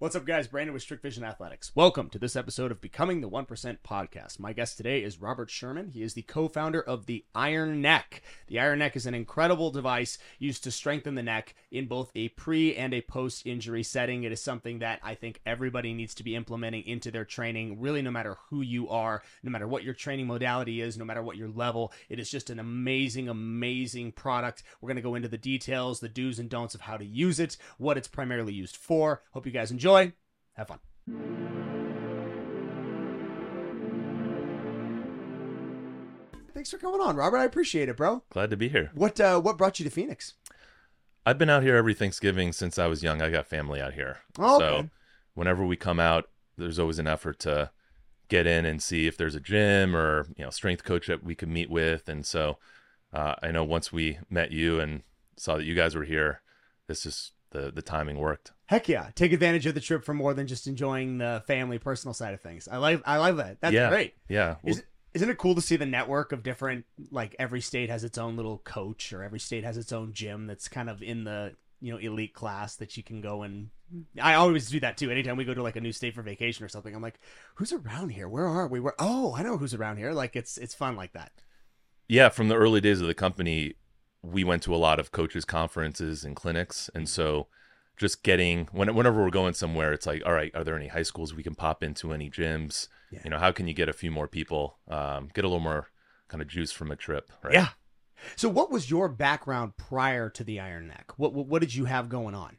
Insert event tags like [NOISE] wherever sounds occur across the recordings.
What's up, guys? Brandon with Strict Vision Athletics. Welcome to this episode of Becoming the 1% podcast. My guest today is Robert Sherman. He is the co founder of the Iron Neck. The Iron Neck is an incredible device used to strengthen the neck in both a pre and a post injury setting. It is something that I think everybody needs to be implementing into their training, really, no matter who you are, no matter what your training modality is, no matter what your level. It is just an amazing, amazing product. We're going to go into the details, the do's and don'ts of how to use it, what it's primarily used for. Hope you guys enjoy. Have fun. Thanks for coming on, Robert. I appreciate it, bro. Glad to be here. What uh, what brought you to Phoenix? I've been out here every Thanksgiving since I was young. I got family out here. Oh, So whenever we come out, there's always an effort to get in and see if there's a gym or, you know, strength coach that we could meet with. And so uh, I know once we met you and saw that you guys were here, this just the the timing worked. Heck yeah! Take advantage of the trip for more than just enjoying the family, personal side of things. I like I love that. That's yeah. great. Yeah. Well, Is isn't it cool to see the network of different like every state has its own little coach or every state has its own gym that's kind of in the you know elite class that you can go and I always do that too. Anytime we go to like a new state for vacation or something, I'm like, who's around here? Where are we? Where? Oh, I know who's around here. Like it's it's fun like that. yeah, from the early days of the company, we went to a lot of coaches conferences and clinics, and so just getting when, whenever we're going somewhere, it's like, all right, are there any high schools we can pop into? Any gyms? Yeah. You know, how can you get a few more people, um, get a little more kind of juice from a trip? Right? Yeah. So, what was your background prior to the Iron Neck? What what, what did you have going on?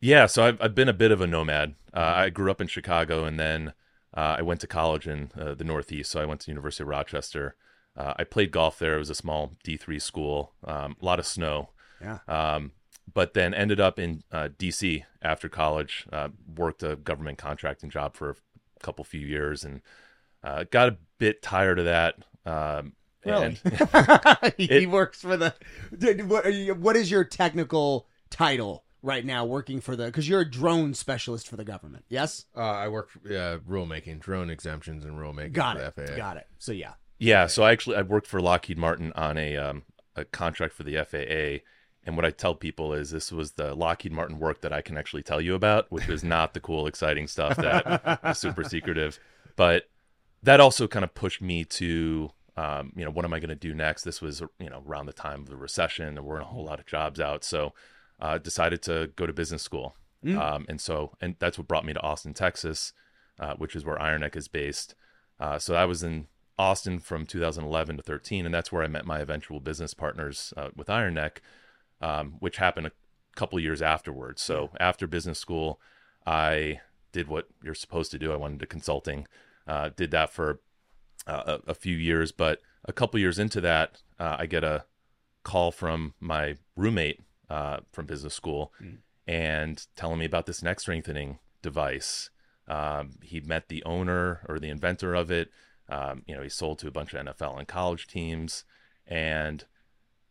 Yeah, so I've, I've been a bit of a nomad. Uh, I grew up in Chicago, and then uh, I went to college in uh, the Northeast. So I went to the University of Rochester. Uh, I played golf there. It was a small D three school. Um, a lot of snow. Yeah. Um, but then ended up in uh, DC after college. Uh, worked a government contracting job for a couple few years, and uh, got a bit tired of that. Um, Really? and- [LAUGHS] [LAUGHS] he It- works for the. What, you- what is your technical title right now? Working for the because you're a drone specialist for the government. Yes, Uh, I work for uh, rulemaking, drone exemptions, and rulemaking. got for it. the FAA. Got it. So yeah, Yeah, so I actually I worked for Lockheed Martin on a um, a contract for the FAA, and what I tell people is this was the Lockheed Martin work that I can actually tell you about, which is not the cool, exciting stuff that is super secretive. But that also kind of pushed me to, um, you know, what am I going to do next? This was you know around the time of the recession, there weren't a whole lot of jobs out, so uh, decided to go to business school, Mm. um, and so and that's what brought me to Austin, Texas, uh, which is where Iron Neck is based. Uh, so I was in Austin from 2011 to 13, and that's where I met my eventual business partners uh, with Iron Neck, um, which happened a couple years afterwards. So after business school, I did what you're supposed to do. I went into consulting, uh, did that for uh, a, a few years, but a couple years into that, uh, I get a call from my roommate uh, from business school Mm. and telling me about this neck strengthening device. Um, he met the owner or the inventor of it. Um, you know, he sold to a bunch of NFL and college teams, and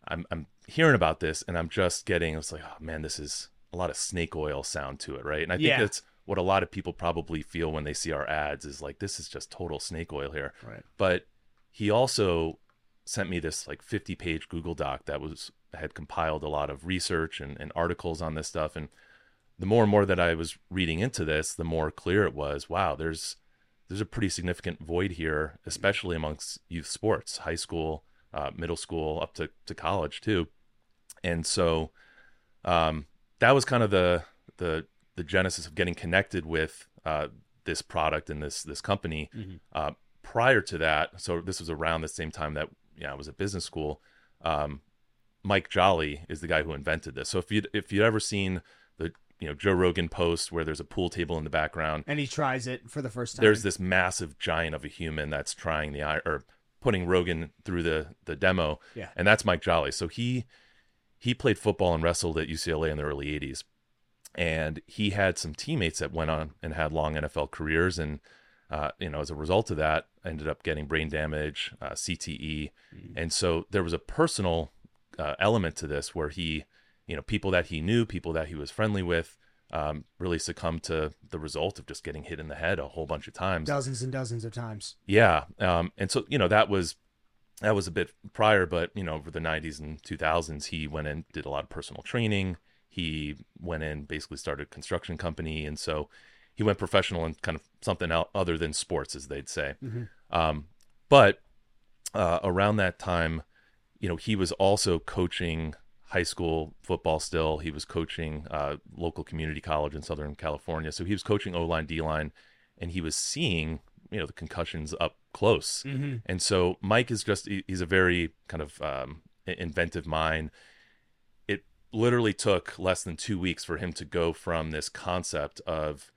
I'm I'm hearing about this, and I'm just getting. It's like, oh man, this is a lot of snake oil sound to it, right? And I think Yeah. that's what a lot of people probably feel when they see our ads is like, this is just total snake oil here. right. But he also sent me this like 50 page Google Doc that was had compiled a lot of research and, and articles on this stuff. And the more and more that I was reading into this, the more clear it was, wow, there's there's a pretty significant void here, especially amongst youth sports, high school, uh, middle school, up to, to college too. And so um, that was kind of the the the genesis of getting connected with uh, this product and this this company. Mhm. Uh, prior to that, so this was around the same time that yeah, I was at business school. Um, Mike Jolly is the guy who invented this. So if you if you'd ever seen the you know Joe Rogan post where there's a pool table in the background, And he tries it for the first time. there's this massive giant of a human that's trying the or putting Rogan through the the demo, Yeah. and that's Mike Jolly. So he he played football and wrestled at UCLA in the early '80s, and he had some teammates that went on and had long NFL careers, and uh, you know as a result of that, ended up getting brain damage, uh, CTE, and so there was a personal uh, element to this where he, you know, people that he knew, people that he was friendly with. Um, really succumbed to the result of just getting hit in the head a whole bunch of times. dozens and dozens of times. Yeah. Um, and so, you know, that was that was a bit prior, but you know, over the 90s and 2000s, he went and did a lot of personal training. he went in, basically started a construction company, and so he went professional in kind of something out other than sports, as they'd say. Um, but uh, around that time, you know, he was also coaching high school football still. He was coaching uh, local community college in Southern California. So he was coaching O line, D line, and he was seeing, you know, the concussions up close. And so Mike is just he's a very kind of um, inventive mind. It literally took less than two weeks for him to go from this concept of,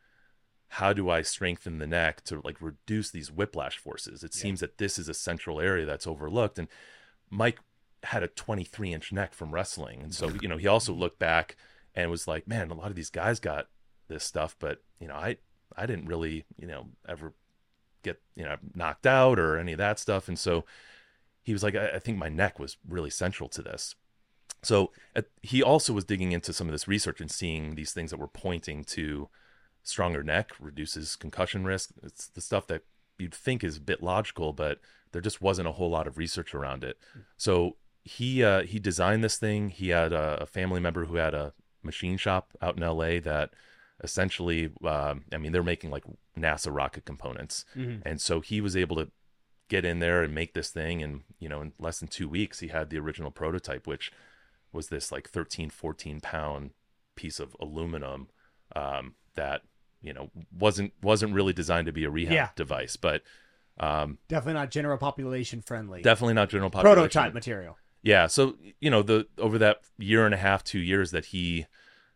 how do I strengthen the neck to like reduce these whiplash forces? It seems that this is a central area that's overlooked. And Mike had a 23 inch neck from wrestling. And so, you know, he also looked back and was like, man, a lot of these guys got this stuff, but you know, I, I didn't really, you know, ever get, you know, knocked out or any of that stuff. And so he was like, I, I think my neck was really central to this. So uh, he also was digging into some of this research and seeing these things that were pointing to stronger neck reduces concussion risk. It's the stuff that you'd think is a bit logical, but there just wasn't a whole lot of research around it. So he uh, he designed this thing. He had a, a family member who had a machine shop out in L.A. that essentially, um, I mean, they're making like NASA rocket components, and so he was able to get in there and make this thing. And you know, in less than two weeks, he had the original prototype, which was this like 13, 14 pound piece of aluminum um, that you know wasn't wasn't really designed to be a rehab Yeah. device, but um, Definitely not general population friendly. definitely not general population. Prototype material. Yeah, so you know the over that year and a half, two years that he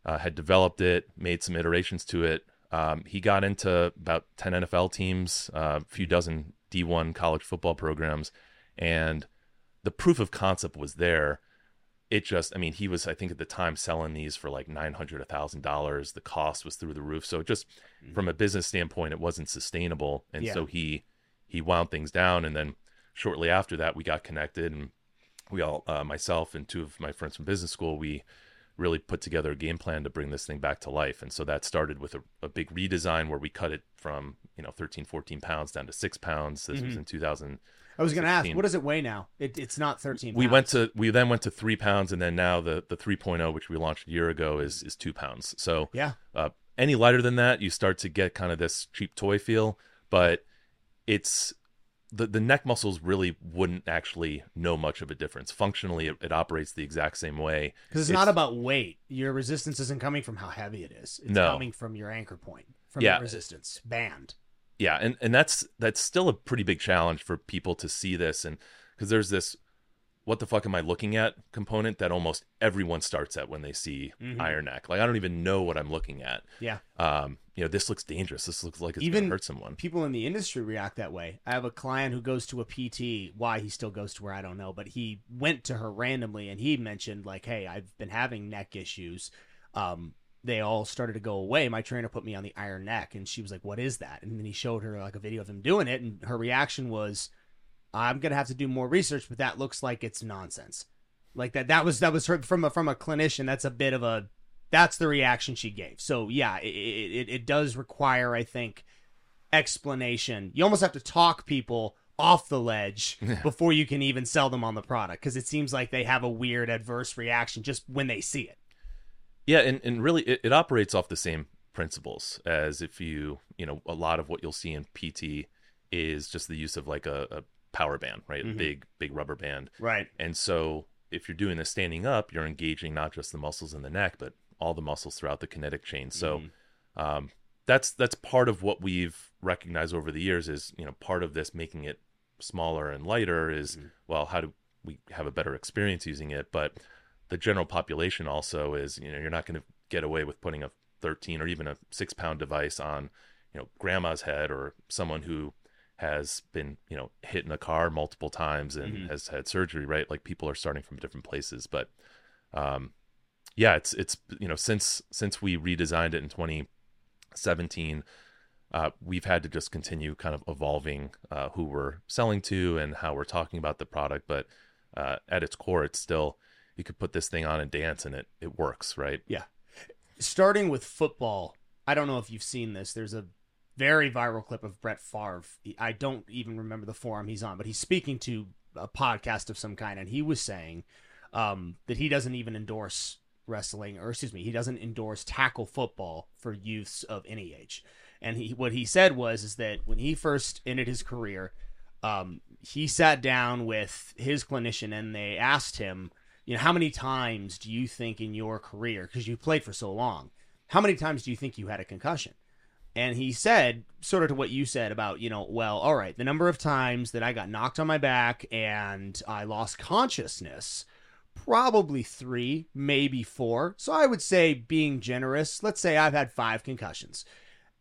uh, had developed it, made some iterations to it. Um, he got into about ten NFL teams, uh, a few dozen D1 college football programs, and the proof of concept was there. It just, I mean, he was, I think, at the time selling these for like nine hundred, a thousand dollars. The cost was through the roof. So just, from a business standpoint, it wasn't sustainable, and Yeah. so he he wound things down. And then shortly after that, we got connected, and we all, uh, myself and two of my friends from business school, we really put together a game plan to bring this thing back to life. And so that started with a, a big redesign where we cut it from, you know, 13, 14 pounds down to six pounds. This was in 2000. I was going to ask, what does it weigh now? It, it's not 13 We went to, we then went to three pounds and then now the, the 3.0, which we launched a year ago is, is two pounds. So Yeah. uh, any lighter than that, you start to get kind of this cheap toy feel, but it's the, the neck muscles really wouldn't actually know much of a difference. Functionally, it, it operates the exact same way. Because it's, not about weight. Your resistance isn't coming from how heavy it is. It's No. coming from your anchor point, from Yeah. your resistance band. yeah and and that's that's still a pretty big challenge for people to see this and because there's this what the fuck am i looking at component that almost everyone starts at when they see Mhm. iron neck like i don't even know what i'm looking at Yeah. um you know this looks dangerous this looks like it's Even- gonna hurt someone People in the industry react that way. I have a client who goes to a PT. Why he still goes to her, I don't know. But he went to her randomly and he mentioned, like, hey, I've been having neck issues. Um, they all started to go away. My trainer put me on the iron neck, and she was like, "What is that?" And then he showed her like a video of him doing it, and her reaction was, "I'm gonna have to do more research, but that looks like it's nonsense." Like that. That was that was her from a from a clinician. That's a bit of a that's the reaction she gave. So yeah, it it, it does require, I think, explanation. You almost have to talk people off the ledge [LAUGHS] before you can even sell them on the product because it seems like they have a weird adverse reaction just when they see it. yeah and, and really it, it operates off the same principles as if you you know a lot of what you'll see in pt is just the use of like a, a power band right Mhm. big big rubber band Right. And so if you're doing this standing up, you're engaging not just the muscles in the neck, but all the muscles throughout the kinetic chain. So um, that's that's part of what we've recognized over the years is you know part of this making it smaller and lighter is Mhm. well how do we have a better experience using it? But the general population also is you know you're not going to get away with putting a 13 or even a six pound device on you know grandma's head or someone who has been you know hit in a car multiple times and Mhm. has had surgery right like people are starting from different places but um yeah it's it's you know since since we redesigned it in 2017 uh, we've had to just continue kind of evolving uh, who we're selling to and how we're talking about the product but uh, at its core it's still you could put this thing on and dance and it it works right Yeah. Starting with football, I don't know if you've seen this. There's a very viral clip of Brett Favre. I don't even remember the forum he's on, but he's speaking to a podcast of some kind, and he was saying um, that he doesn't even endorse wrestling, or excuse me, he doesn't endorse tackle football for youths of any age. And he what he said was is that when he first ended his career, um, he sat down with his clinician and they asked him, you know, how many times do you think in your career, because you played for so long, how many times do you think you had a concussion? And he said, sort of to what you said about, you know, well, all right, the number of times that I got knocked on my back and I lost consciousness, probably three, maybe four. So I would say, being generous, let's say I've had five concussions.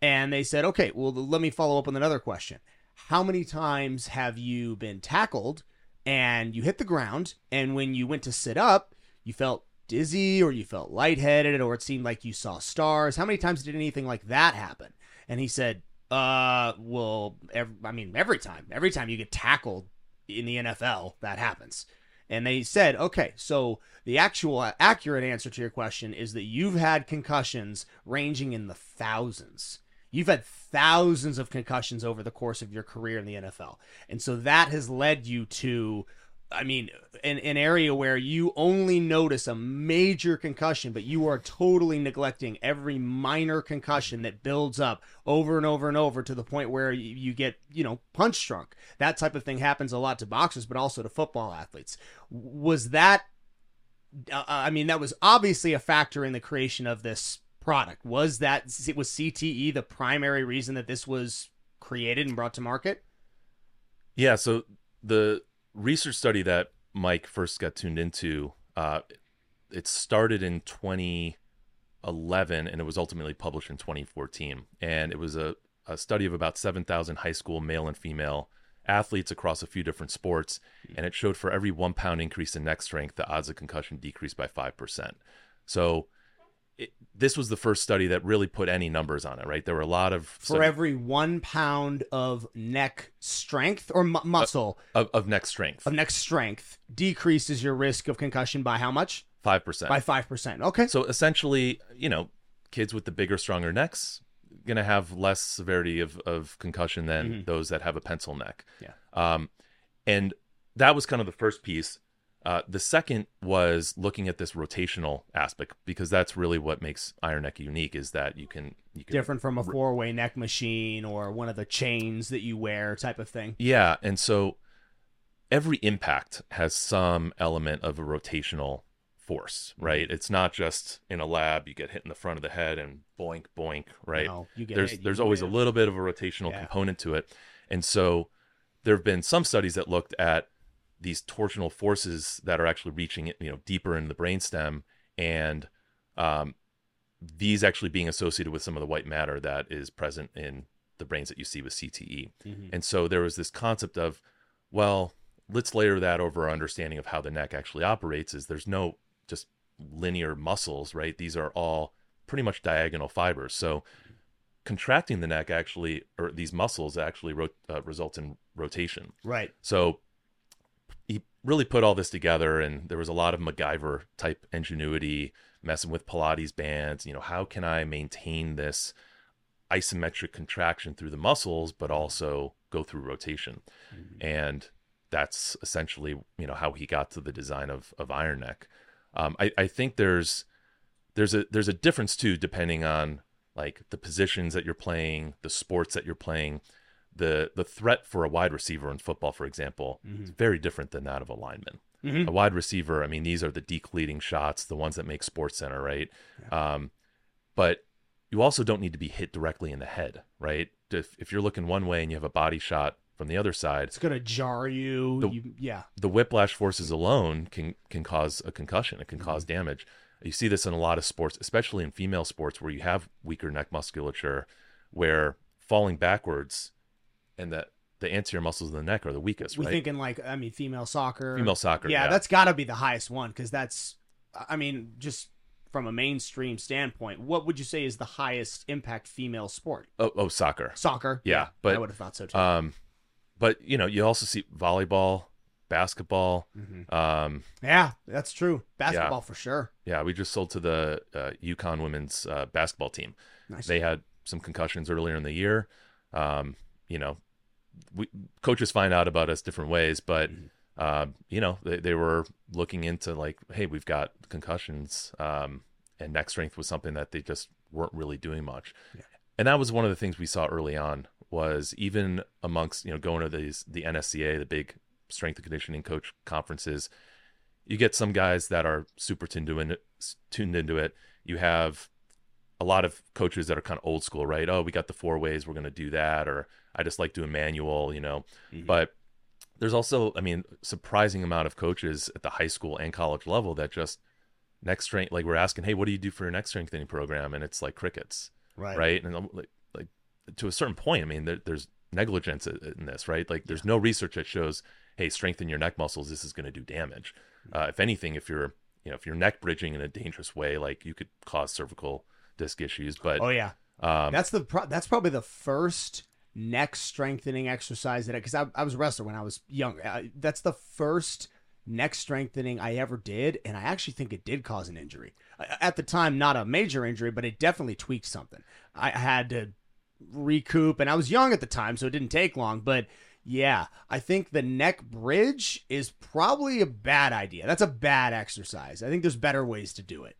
And they said, okay, well, let me follow up on another question. How many times have you been tackled and you hit the ground? And when you went to sit up, you felt dizzy or you felt lightheaded or it seemed like you saw stars? How many times did anything like that happen? And he said, uh, well, every, I mean, every time, every time you get tackled in the NFL, that happens. And they said, okay, so the actual accurate answer to your question is that you've had concussions ranging in the thousands. You've had thousands of concussions over the course of your career in the NFL. And so that has led you to I mean, an, an area where you only notice a major concussion, but you are totally neglecting every minor concussion that builds up over and over and over to the point where you, you get, you know, punch drunk. That type of thing happens a lot to boxers, but also to football athletes. Was that, uh, I mean, that was obviously a factor in the creation of this product. Was that, was CTE the primary reason that this was created and brought to market? Yeah. So the, research study that Mike first got tuned into, uh, it started in 2011 and it was ultimately published in 2014. And it was a, a study of about 7,000 high school male and female athletes across a few different sports. And it showed for every one pound increase in neck strength, the odds of concussion decreased by 5%. So it, this was the first study that really put any numbers on it, right? There were a lot of for every one pound of neck strength or mu- muscle uh, of, of neck strength of neck strength decreases your risk of concussion by how much? Five percent. By five percent. Okay. So essentially, you know, kids with the bigger, stronger necks going to have less severity of, of concussion than mm-hmm. those that have a pencil neck. Yeah. Um, and that was kind of the first piece. Uh, the second was looking at this rotational aspect because that's really what makes Iron Neck unique is that you can you can different from a four way neck machine or one of the chains that you wear type of thing. Yeah, and so every impact has some element of a rotational force, mm-hmm. right? It's not just in a lab you get hit in the front of the head and boink boink, right? No, there's hit, there's always a little bit of a rotational yeah. component to it, and so there have been some studies that looked at these torsional forces that are actually reaching you know deeper in the brainstem and um, these actually being associated with some of the white matter that is present in the brains that you see with CTE. Mm-hmm. And so there was this concept of, well, let's layer that over our understanding of how the neck actually operates. Is there's no just linear muscles, right? These are all pretty much diagonal fibers. So contracting the neck actually, or these muscles actually ro- uh, results in rotation. Right. So he really put all this together and there was a lot of MacGyver type ingenuity messing with Pilates bands. You know, how can I maintain this isometric contraction through the muscles, but also go through rotation? Mm-hmm. And that's essentially, you know, how he got to the design of, of Iron Neck. Um, I, I think there's, there's a, there's a difference too, depending on like the positions that you're playing, the sports that you're playing the the threat for a wide receiver in football, for example, mm-hmm. is very different than that of a lineman. Mm-hmm. A wide receiver, I mean, these are the de-cleating shots, the ones that make SportsCenter, right? Yeah. Um, but you also don't need to be hit directly in the head, right? If if you're looking one way and you have a body shot from the other side, it's gonna jar you. The, you yeah. The whiplash forces alone can can cause a concussion. It can mm-hmm. cause damage. You see this in a lot of sports, especially in female sports where you have weaker neck musculature, where falling backwards and that the anterior muscles of the neck are the weakest. We right? thinking like I mean female soccer. Female soccer. Yeah, yeah. that's got to be the highest one because that's I mean just from a mainstream standpoint, what would you say is the highest impact female sport? Oh, oh soccer. Soccer. Yeah, yeah but I would have thought so too. Um, but you know, you also see volleyball, basketball. Mm-hmm. Um, yeah, that's true. Basketball yeah. for sure. Yeah, we just sold to the uh, UConn women's uh, basketball team. Nice. They had some concussions earlier in the year. Um, you know, we coaches find out about us different ways, but mm-hmm. uh, you know, they, they were looking into like, hey, we've got concussions, um, and neck strength was something that they just weren't really doing much. Yeah. And that was one of the things we saw early on was even amongst you know going to these the NSCA, the big strength and conditioning coach conferences, you get some guys that are super tuned into it. Tuned into it. You have a lot of coaches that are kind of old school, right? Oh, we got the four ways, we're going to do that, or I just like doing manual, you know. Mhm. But there's also, I mean, surprising amount of coaches at the high school and college level that just neck strength, like we're asking, hey, what do you do for your neck strengthening program? And it's like crickets, right. right? And I'm like, like to a certain point, I mean, there, there's negligence in this, right? Like there's no research that shows, hey, strengthen your neck muscles. This is going to do damage. Uh, if anything, if you're, you know, if you're neck bridging in a dangerous way, like you could cause cervical disc issues. But Oh yeah. um, That's the pro- that's probably the first neck strengthening exercise that because I, I was a wrestler when I was young. Uh, that's the first neck strengthening I ever did, and I actually think it did cause an injury. At the time, not a major injury, but it definitely tweaked something. I had to recoup, and I was young at the time, so it didn't take long. But yeah, I think the neck bridge is probably a bad idea. That's a bad exercise. I think there's better ways to do it.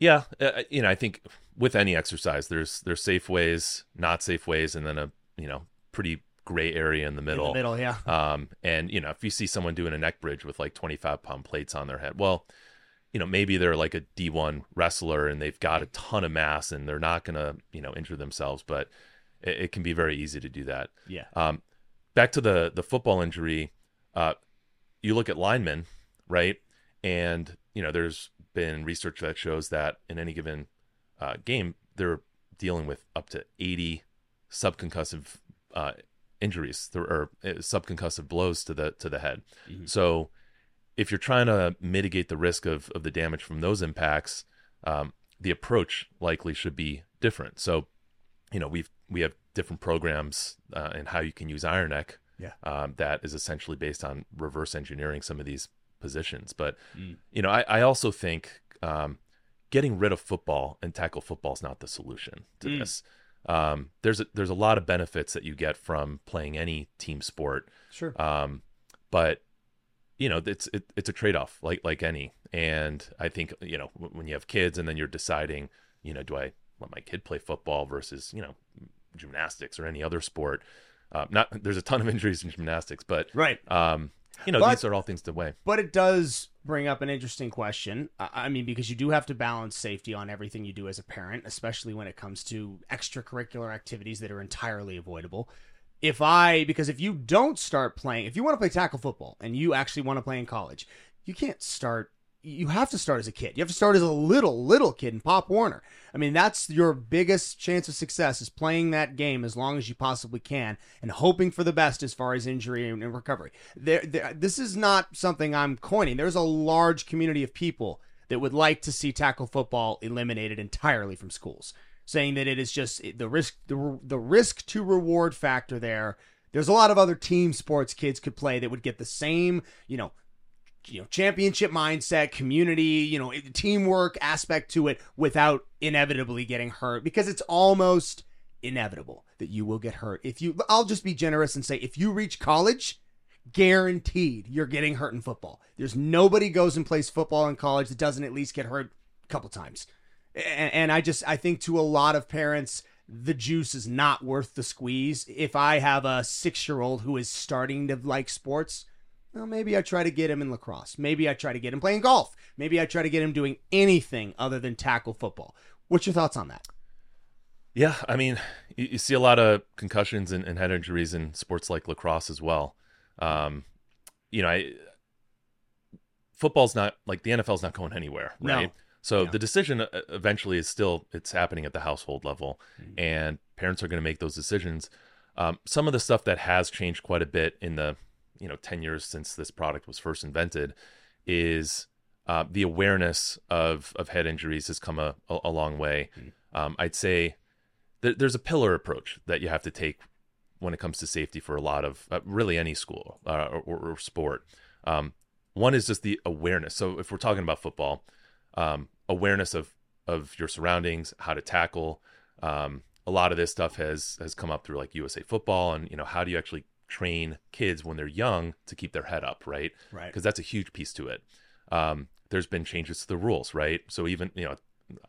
Yeah, uh, you know, I think with any exercise, there's there's safe ways, not safe ways, and then a you know pretty gray area in the middle. In the middle, yeah. Um, and you know, if you see someone doing a neck bridge with like 25 pound plates on their head, well, you know, maybe they're like a D1 wrestler and they've got a ton of mass and they're not gonna you know injure themselves, but it, it can be very easy to do that. Yeah. Um, back to the the football injury, uh, you look at linemen, right? And you know, there's been research that shows that in any given uh, game, they're dealing with up to 80 subconcussive uh, injuries th- or uh, subconcussive blows to the to the head. Mhm. So, if you're trying to mitigate the risk of of the damage from those impacts, um, the approach likely should be different. So, you know, we've we have different programs uh, and how you can use Iron Neck. Yeah. Um, that is essentially based on reverse engineering some of these positions. But Mm. you know, I, I also think um, getting rid of football and tackle football is not the solution to Mm. this. Um, there's a, there's a lot of benefits that you get from playing any team sport, Sure. um, but you know it's it, it's a trade off like like any. And I think you know when you have kids and then you're deciding, you know, do I let my kid play football versus you know gymnastics or any other sport? Uh, not there's a ton of [LAUGHS] injuries in gymnastics, but Right. um, you know But- these are all things to weigh. But it does bring up an interesting question. I I mean, because you do have to balance safety on everything you do as a parent, especially when it comes to extracurricular activities that are entirely avoidable. If I, because if you don't start playing, if you want to play tackle football and you actually want to play in college, you can't start. You have to start as a kid. You have to start as a little, little kid in Pop Warner. I mean, that's your biggest chance of success is playing that game as long as you possibly can and hoping for the best as far as injury and recovery. There, there, this is not something I'm coining. There's a large community of people that would like to see tackle football eliminated entirely from schools, saying that it is just the risk, the, the risk to reward factor there. There's a lot of other team sports kids could play that would get the same, you know, you know championship mindset community you know teamwork aspect to it without inevitably getting hurt because it's almost inevitable that you will get hurt. If you I'll just be generous and say if you reach college guaranteed you're getting hurt in football. There's nobody goes and plays football in college that doesn't at least get hurt a couple times. And, and I just I think to a lot of parents the juice is not worth the squeeze. If I have a 6-year-old who is starting to like sports well, maybe I try to get him in lacrosse. Maybe I try to get him playing golf. Maybe I try to get him doing anything other than tackle football. What's your thoughts on that? Yeah, I mean, you, you see a lot of concussions and, and head injuries in sports like lacrosse as well. Um, you know, I, football's not like the NFL's not going anywhere, No. right? So No. the decision uh, eventually is still it's happening at the household level, Mhm. and parents are going to make those decisions. Um, some of the stuff that has changed quite a bit in the you know 10 years since this product was first invented is uh, the awareness of of head injuries has come a, a, a long way. Mhm. Um, I'd say th- there's a pillar approach that you have to take when it comes to safety for a lot of uh, really any school uh, or, or, or sport. Um, one is just the awareness. So if we're talking about football, um, awareness of of your surroundings, how to tackle. Um, a lot of this stuff has has come up through like USA Football, and you know how do you actually train kids when they're young to keep their head up, right? Right. Because that's a huge piece to it. Um, there's been changes to the rules, right? So even you know,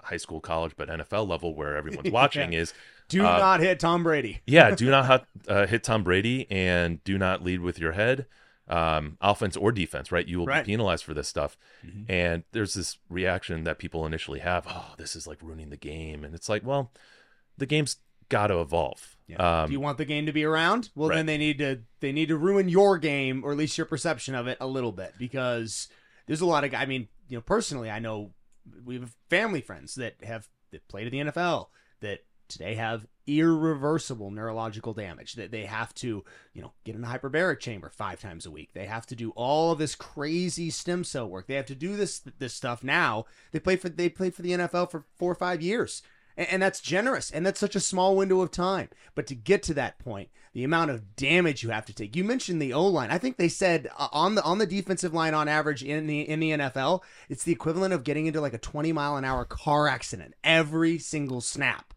high school, college, but NFL level where everyone's [LAUGHS] watching is Do Uh, not hit Tom Brady. [LAUGHS] yeah, do not hit, uh, hit Tom Brady and do not lead with your head, um, offense or defense, right? You will Right. be penalized for this stuff. And there's this reaction that people initially have, oh, this is like ruining the game. And it's like, well, the game's got to evolve. Yeah. Um, Do you want the game to be around? Well, right. then they need to they need to ruin your game or at least your perception of it a little bit because there's a lot of I mean, you know, personally, I know we have family friends that have that played in the NFL that today have irreversible neurological damage that they have to, you know, get in a hyperbaric chamber 5 times a week. They have to do all of this crazy stem cell work. They have to do this this stuff now. They played for they played for the NFL for 4 or 5 years and, and that's generous and that's such a small window of time. But to get to that point the amount of damage you have to take. You mentioned the o-line. I think they said uh, on the on the defensive line on average in the in the nfl it's the equivalent of getting into like a 20 mile an hour car accident every single snap.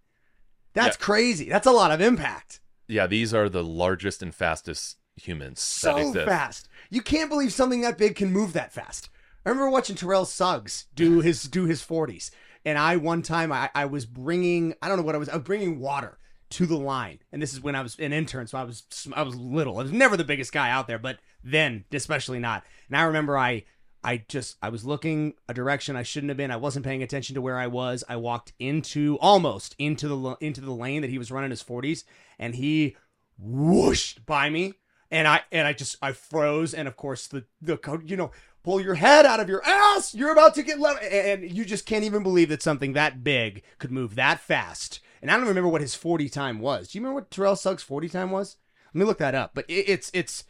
That's crazy. That's a lot of impact. Yeah, these are the largest and fastest humans so fast. You can't believe something that big can move that fast. I remember watching terrell suggs do his do his 40s and i one time i, I was bringing i don't know what i was i was bringing water to the line. And this is when i was an intern so i was i was little. I was never the biggest guy out there but then especially not. And i remember i I just I was looking a direction I shouldn't have been. I wasn't paying attention to where I was. I walked into almost into the into the lane that he was running his 40s and he whooshed by me. And I and I just I froze. And of course the the you know pull your head out of your ass you're about to get left and you just can't even believe that something that big could move that fast and I don't remember what his 40 time was. Do you remember what Terrell Suggs 40 time was? Let me look that up. But it, it's it's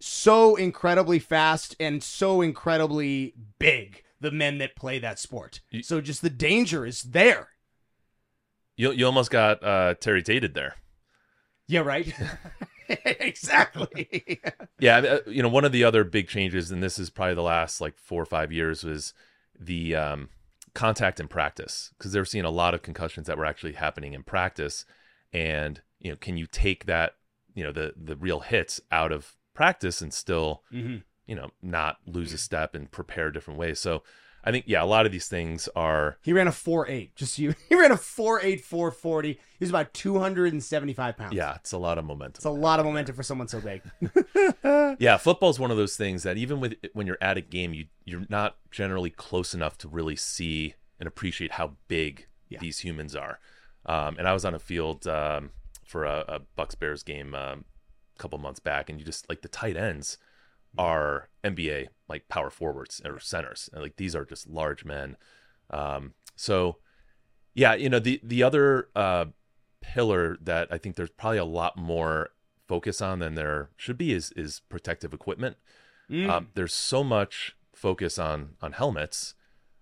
so incredibly fast and so incredibly big the men that play that sport. You- So just the danger is there. You, you almost got uh, Terry Tated there. Yeah, right. [LAUGHS] [LAUGHS] exactly. Yeah, uh, you know, one of the other big changes, and this is probably the last like four or five years, was the um, contact in practice because they're seeing a lot of concussions that were actually happening in practice, and you know, can you take that, you know, the the real hits out of practice and still, Mhm. you know, not lose a step and prepare different ways? So, I think yeah, a lot of these things are He ran a four eight. Just you. [LAUGHS] He ran a four eight four forty. He was about two hundred and seventy five pounds. yeah, it's a lot of momentum. it's a lot of momentum for someone so big. [LAUGHS] [LAUGHS] Yeah, football is one of those things that even with when you're at a game, you you're not generally close enough to really see and appreciate how big Yeah. these humans are. Um, and I was on a field um, for a, a Bucs Bears game um, a couple months back, and you just like the tight ends are NBA like power forwards or centers, and like these are just large men. Um, so yeah, you know the the other uh, pillar that I think there's probably a lot more focus on than there should be is is protective equipment. Mm. Um, there's so much focus on on helmets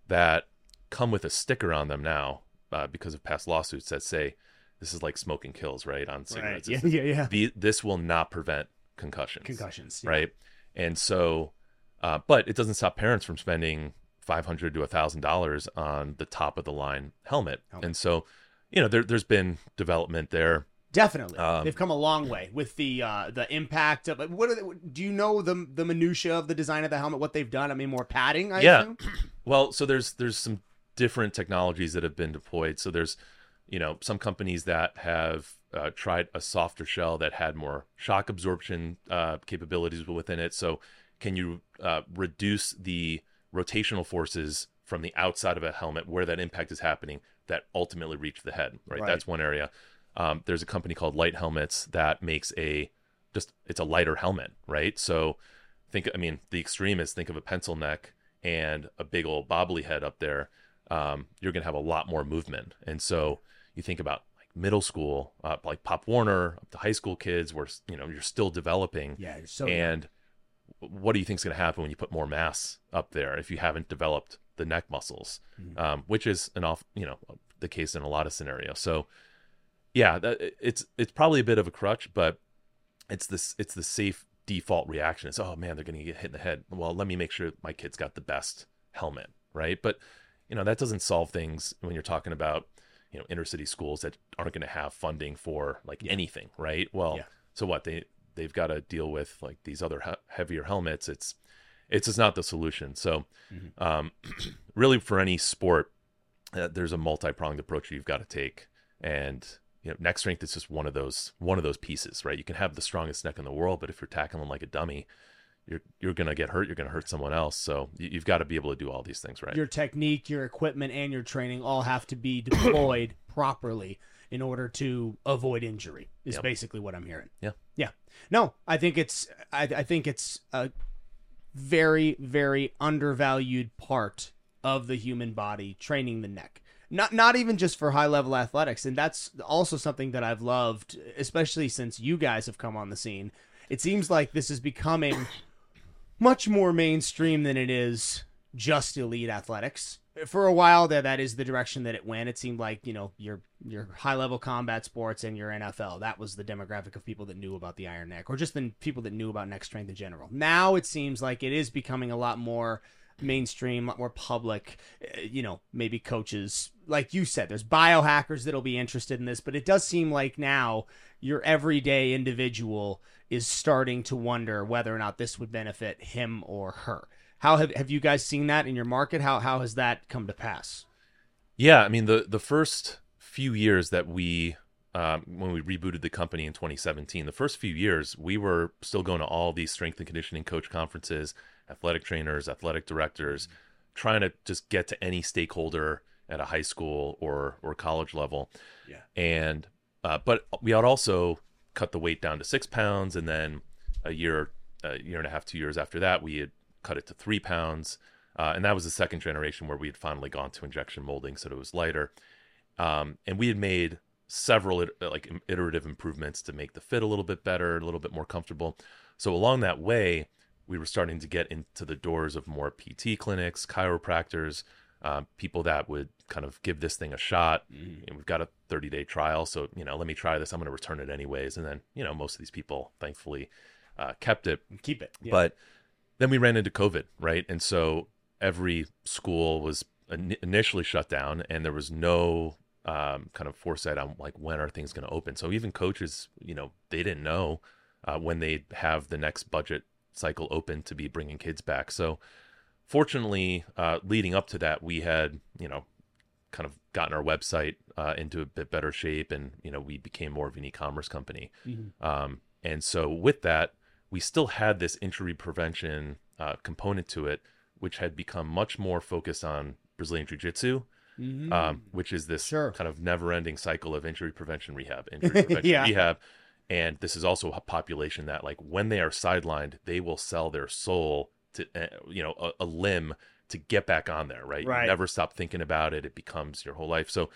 that come with a sticker on them now uh, because of past lawsuits that say this is like smoking kills, right? On right. cigarettes. [LAUGHS] Yeah, yeah, yeah. the- this will not prevent concussions Concussions. yeah. right? And so, uh, but it doesn't stop parents from spending five hundred to a thousand dollars on the top of the line helmet. Helmet. And so, you know, there, there's been development there. Definitely, Um, they've come a long way with the uh, the impact of. What are they, do you know the the minutia of the design of the helmet? What they've done? I mean, more padding. I Yeah. assume? [CLEARS THROAT] Well, so there's there's some different technologies that have been deployed. So there's, you know, some companies that have uh, tried a softer shell that had more shock absorption uh, capabilities within it. So can you uh, reduce the rotational forces from the outside of a helmet where that impact is happening that ultimately reach the head? Right. Right. That's one area. Um, there's a company called Light Helmets that makes a just it's a lighter helmet, right? So think I mean the extreme is think of a pencil neck and a big old bobbly head up there. Um, you're gonna have a lot more movement, and so you think about middle school, uh, like Pop Warner, up to high school kids, where you know you're still developing, Yeah, you're so and what do you think is going to happen when you put more mass up there if you haven't developed the neck muscles, Mhm. um, which is an off, you know, the case in a lot of scenarios. So, yeah, that, it's it's probably a bit of a crutch, but it's this it's the safe default reaction. It's oh man, they're going to get hit in the head. Well, let me make sure my kid's got the best helmet, right? But you know that doesn't solve things when you're talking about you know inner city schools that aren't going to have funding for like anything, right? Well, Yeah. so what they they've got to deal with like these other he- heavier helmets. It's it's just not the solution. So, um, [CLEARS THROAT] really, for any sport, uh, there's a multi-pronged approach you've got to take, and you know, neck strength is just one of those one of those pieces, right? You can have the strongest neck in the world, but if you're tackling like a dummy, you're you're gonna get hurt. You're gonna hurt someone else. So you, you've got to be able to do all these things, right? Your technique, your equipment, and your training all have to be [COUGHS] deployed properly in order to avoid injury. Is Yep. basically what I'm hearing. Yeah. Yeah. No, I think it's I, I think it's a very very undervalued part of the human body training the neck. Not not even just for high level athletics, and that's also something that I've loved, especially since you guys have come on the scene. It seems like this is becoming much more mainstream than it is just elite athletics. For a while there, that is the direction that it went. It seemed like you know your your high level combat sports and your NFL. That was the demographic of people that knew about the Iron Neck, or just the people that knew about neck strength in general. Now it seems like it is becoming a lot more mainstream, a lot more public. Uh, You know, maybe coaches, like you said, there's biohackers that'll be interested in this, but it does seem like now your everyday individual is starting to wonder whether or not this would benefit him or her. How have, have you guys seen that in your market? How how has that come to pass? Yeah, I mean the the first few years that we um, when we rebooted the company in 2017, the first few years we were still going to all these strength and conditioning coach conferences, athletic trainers, athletic directors, trying to just get to any stakeholder at a high school or or college level. Yeah. And uh, but we had also cut the weight down to six pounds, and then a year, a year and a half, two years after that, we had cut it to three pounds. Uh, and that was the second generation where we had finally gone to injection molding, so it was lighter. Um, and we had made several like iterative improvements to make the fit a little bit better, a little bit more comfortable. So along that way, we were starting to get into the doors of more PT clinics, chiropractors, um, people that would kind of give this thing a shot. And we've got a 30 day trial, so you know, let me try this. I'm going to return it anyways. And then you know, most of these people, thankfully, uh, kept it. Keep it. Yeah. But then we ran into COVID, right? And so every school was in- initially shut down, and there was no um, kind of foresight on like when are things going to open. So even coaches, you know, they didn't know uh, when they'd have the next budget cycle open to be bringing kids back. So fortunately, uh, leading up to that, we had you know kind of gotten our website uh, into a bit better shape, and you know we became more of an e-commerce company. Um, and so with that, we still had this injury prevention uh, component to it, which had become much more focused on Brazilian Jiu-Jitsu, um, which is this Sure. kind of never-ending cycle of injury prevention rehab, [LAUGHS] injury prevention Yeah. rehab. And this is also a population that, like, when they are sidelined, they will sell their soul to, uh, you know, a, a limb to get back on there, right? Right. You never stop thinking about it. It becomes your whole life. So,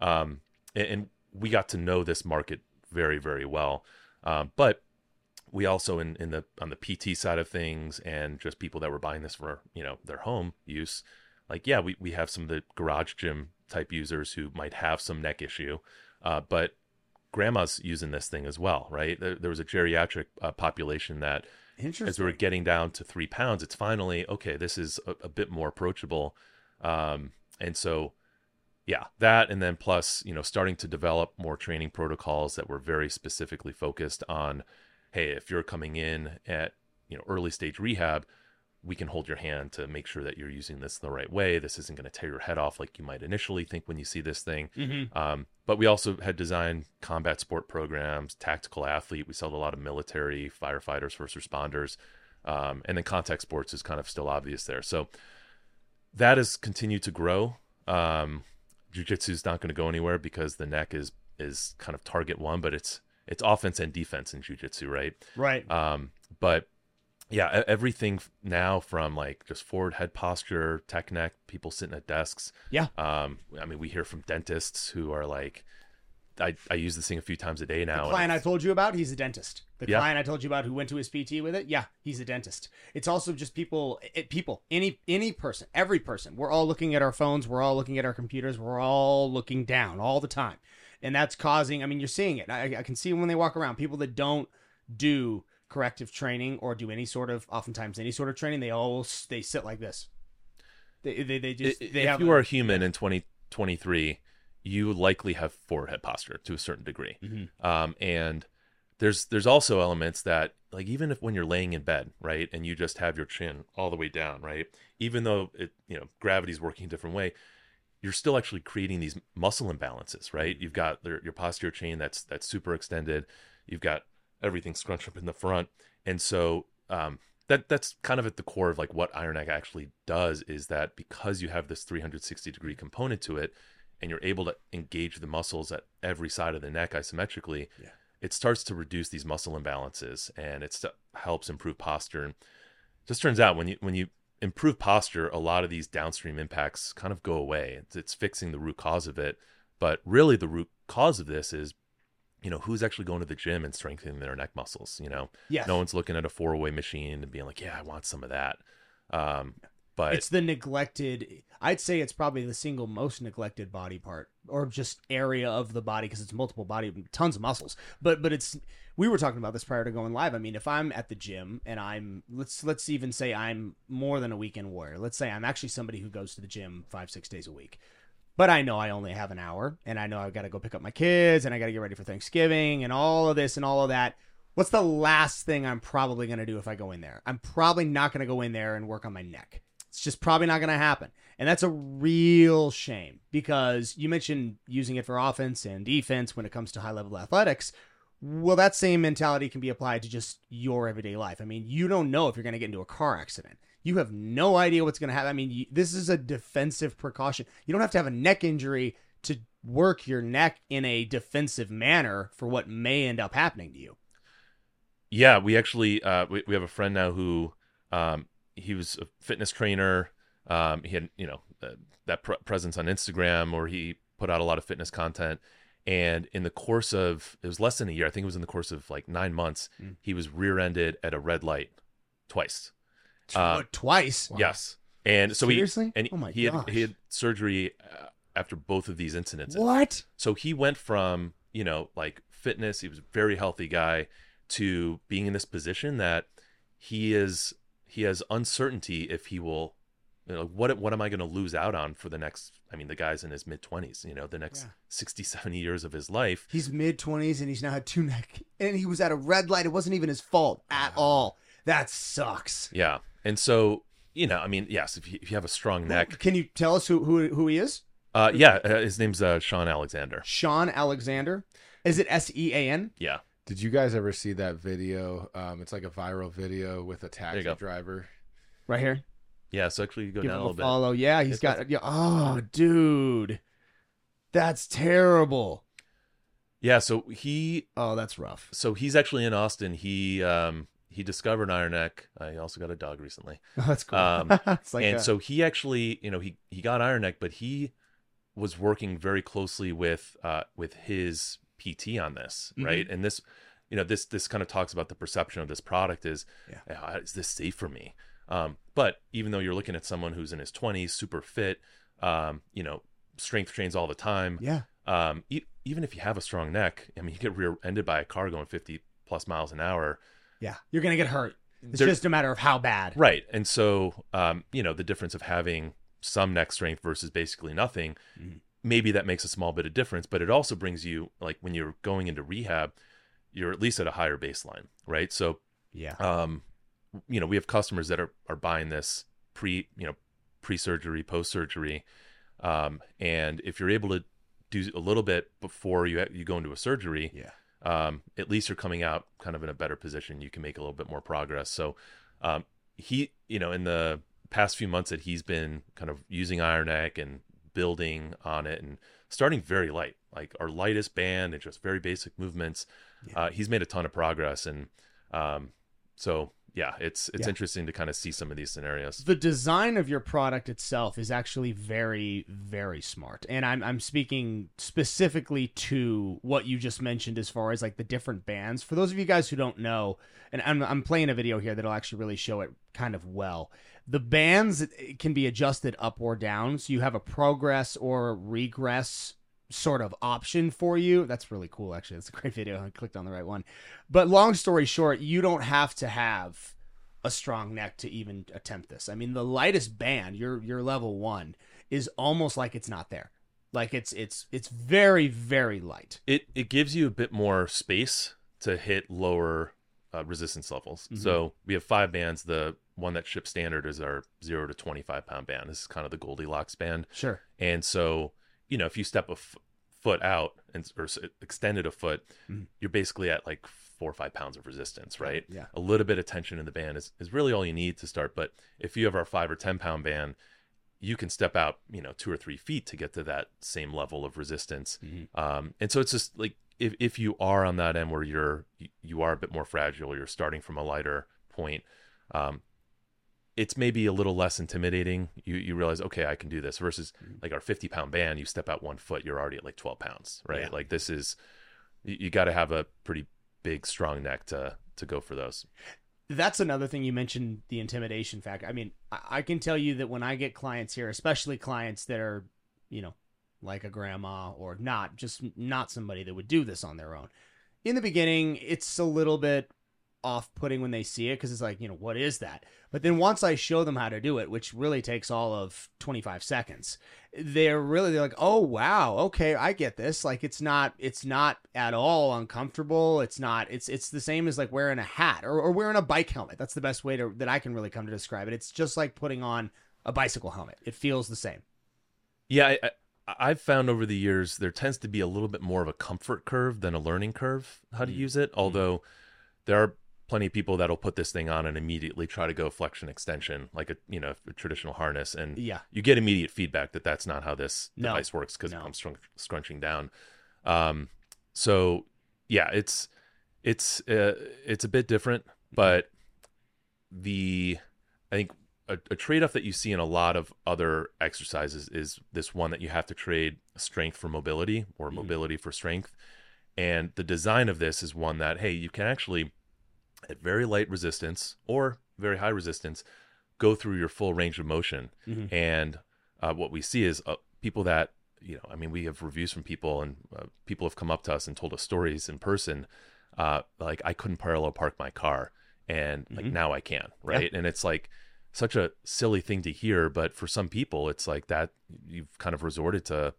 um, and, and we got to know this market very, very well. Um, but we also in, in the on the PT side of things and just people that were buying this for you know their home use, like yeah, we, we have some of the garage gym type users who might have some neck issue, uh, but grandma's using this thing as well, right? There, there was a geriatric uh, population that as we were getting down to three pounds, it's finally okay. This is a, a bit more approachable, um, and so yeah, that and then plus you know starting to develop more training protocols that were very specifically focused on, hey, if you're coming in at you know early stage rehab, we can hold your hand to make sure that you're using this the right way. This isn't going to tear your head off like you might initially think when you see this thing. Mhm. Um, but we also had designed combat sport programs, tactical athlete. We sold a lot of military, firefighters, first responders, um, and then contact sports is kind of still obvious there. So that has continued to grow. Um, Jiu-jitsu is not going to go anywhere because the neck is is kind of target one, but it's it's offense and defense in jiu-jitsu, right? Right. Um, but yeah, everything now from like just forward head posture, tech neck, people sitting at desks. Yeah. Um, I mean, we hear from dentists who are like, I, I use this thing a few times a day now. The client I told you about, he's a dentist. The Yeah. client I told you about who went to his PT with it, yeah, he's a dentist. It's also just people, it, people, any any person, every person. We're all looking at our phones, we're all looking at our computers, we're all looking down all the time, and that's causing. I mean, you're seeing it. I, I can see when they walk around. People that don't do corrective training or do any sort of, oftentimes any sort of training, they all they sit like this. They they, they just I- they if you a- are a human in 2023, you likely have forward head posture to a certain degree. Mhm. Um, and there's there's also elements that like even if when you're laying in bed, right, and you just have your chin all the way down, right, even though it you know gravity's working a different way, you're still actually creating these muscle imbalances, right? You've got your, your posterior chain that's that's super extended, you've got everything scrunched up in the front, and so um, that that's kind of at the core of like what Iron Neck actually does is that because you have this 360 degree component to it, and you're able to engage the muscles at every side of the neck isometrically, Yeah. it starts to reduce these muscle imbalances and it st- helps improve posture. And just turns out when you when you improve posture, a lot of these downstream impacts kind of go away. It's, it's fixing the root cause of it, but really the root cause of this is, you know, who's actually going to the gym and strengthening their neck muscles. You know, Yes. no one's looking at a four way machine and being like, yeah, I want some of that. Um, but it's the neglected i'd say it's probably the single most neglected body part or just area of the body because it's multiple body tons of muscles but but it's we were talking about this prior to going live i mean if i'm at the gym and i'm let's let's even say i'm more than a weekend warrior let's say i'm actually somebody who goes to the gym five six days a week but I know I only have an hour, and I know I've got to go pick up my kids, and I got to get ready for Thanksgiving, and all of this and all of that. What's the last thing I'm probably going to do if I go in there? I'm probably not going to go in there and work on my neck. It's just probably not going to happen. And that's a real shame because you mentioned using it for offense and defense when it comes to high level athletics. Well, that same mentality can be applied to just your everyday life. I mean, you don't know if you're going to get into a car accident. You have no idea what's going to happen. I mean, you, this is a defensive precaution. You don't have to have a neck injury to work your neck in a defensive manner for what may end up happening to you. Yeah, we actually uh, we, we have a friend now who um, he was a fitness trainer. Um, he had you know uh, that pr- presence on Instagram, or he put out a lot of fitness content. And in the course of it was less than a year, I think it was in the course of like nine months, Mm. he was rear-ended at a red light twice. Uh, twice? Yes, and so Seriously? he and Oh my he had he had surgery uh, after both of these incidents. What? So he went from, you know, like fitness, he was a very healthy guy, to being in this position that he is he has uncertainty if he will you know, what what am I going to lose out on for the next I mean the guy's in his mid 20s, you know, the next Yeah. 60 70 years of his life. He's mid twenties and he's now had two neck, and he was at a red light. It wasn't even his fault at all. That sucks. Yeah. And so, you know, I mean, yes, if you, if you have a strong neck, Can you tell us who who, who he is? uh yeah, uh, his name's uh, Sean Alexander. Sean Alexander. Is it S E A N? Yeah. Did you guys ever see that video? Um, it's like a viral video with a taxi driver. Right here. Yeah, so actually you go Give down a a little bit. follow. Yeah, he's It's- got. Yeah. Oh, dude, that's terrible. Yeah, so he Oh, that's rough. so he's actually in Austin. He um he discovered Iron Neck. Uh, he also got a dog recently. Oh, [LAUGHS] that's cool. Um, [LAUGHS] it's like and a- so he actually, you know, he he got Iron Neck, but he was working very closely with uh with his PT on this, Mhm. right? And this, you know, this this kind of talks about the perception of this product is, Yeah. "Ah, is this safe for me? Um, but even though you're looking at someone who's in his 20s, super fit, um, you know, strength trains all the time, yeah. um, e- even if you have a strong neck, I mean, you get rear-ended by a car going 50 plus miles an hour, Yeah. You're gonna get hurt. It's There- just a matter of how bad. Right. And so, um, you know, the difference of having some neck strength versus basically nothing, Mhm. maybe that makes a small bit of difference, but it also brings you, like, when you're going into rehab, you're at least at a higher baseline, right? So, Yeah. um, you know, we have customers that are, are buying this pre, you know, pre surgery, post surgery. Um, and if you're able to do a little bit before you, you go into a surgery, Yeah. Um, at least you're coming out kind of in a better position. You can make a little bit more progress. So, um, he, you know, in the past few months that he's been kind of using Iron Neck and building on it and starting very light, like our lightest band and just very basic movements. Yeah. Uh, he's made a ton of progress. And, um, so yeah, it's, it's Yeah. interesting to kind of see some of these scenarios. the design of your product itself is actually very very smart and i'm i'm speaking specifically to what you just mentioned as far as like the different bands for those of you guys who don't know and i'm i'm playing a video here that'll actually really show it kind of well the bands can be adjusted up or down so you have a progress or regress sort of option for you that's really cool actually that's a great [LAUGHS] video i clicked on the right one but long story short you don't have to have a strong neck to even attempt this. I mean, the lightest band, your your level one, is almost like it's not there. Like it's it's it's very very light. It, it gives you a bit more space to hit lower uh, resistance levels. Mhm. So we have five bands. The one that ships standard is our zero to 25 pound band. This is kind of the Goldilocks band. Sure. And so, you know, if you step a f- foot out and or s- extended a foot, Mhm. you're basically at like four or five pounds of resistance, right? Yeah. A little bit of tension in the band is, is really all you need to start. But if you have our five or 10 pound band, you can step out, you know, two or three feet to get to that same level of resistance. Mhm. Um, and so it's just like if, if you are on that end where you're you are a bit more fragile, you're starting from a lighter point, um, it's maybe a little less intimidating. You you realize, okay, I can do this. Versus Mhm. like our 50 pound band, you step out one foot, you're already at like 12 pounds, right? Yeah. Like this is you, you got to have a pretty big, strong neck to to go for those. That's another thing you mentioned the intimidation factor. I mean, I, I can tell you that when I get clients here, especially clients that are, you know, like a grandma or not, just not somebody that would do this on their own. In the beginning, it's a little bit off putting when they see it because it's like, you know, what is that? But then once I show them how to do it, which really takes all of 25 seconds, they're really they're like, "Oh, wow. Okay, I get this." Like it's not it's not at all uncomfortable. It's not it's it's the same as like wearing a hat or, or wearing a bike helmet. That's the best way to that I can really come to describe it. It's just like putting on a bicycle helmet. It feels the same. Yeah, I, I've found over the years there tends to be a little bit more of a comfort curve than a learning curve how to Mm. use it. Although there are plenty of people that'll put this thing on and immediately try to go flexion extension like a you know a traditional harness, and Yeah. you get immediate feedback that that's not how this No. device works because No. I'm scrunch, scrunching down. Um, so yeah, it's it's uh, it's a bit different, but the I think a, a trade off that you see in a lot of other exercises is this one that you have to trade strength for mobility or Mhm. mobility for strength. And the design of this is one that, hey, you can actually, at very light resistance or very high resistance, go through your full range of motion. Mhm. And uh, what we see is uh, people that, you know, I mean, we have reviews from people and uh, people have come up to us and told us stories in person. Uh, like, I couldn't parallel park my car. And like Mhm. now I can, right? And it's like such a silly thing to hear, but for some people, it's like that you've kind of resorted to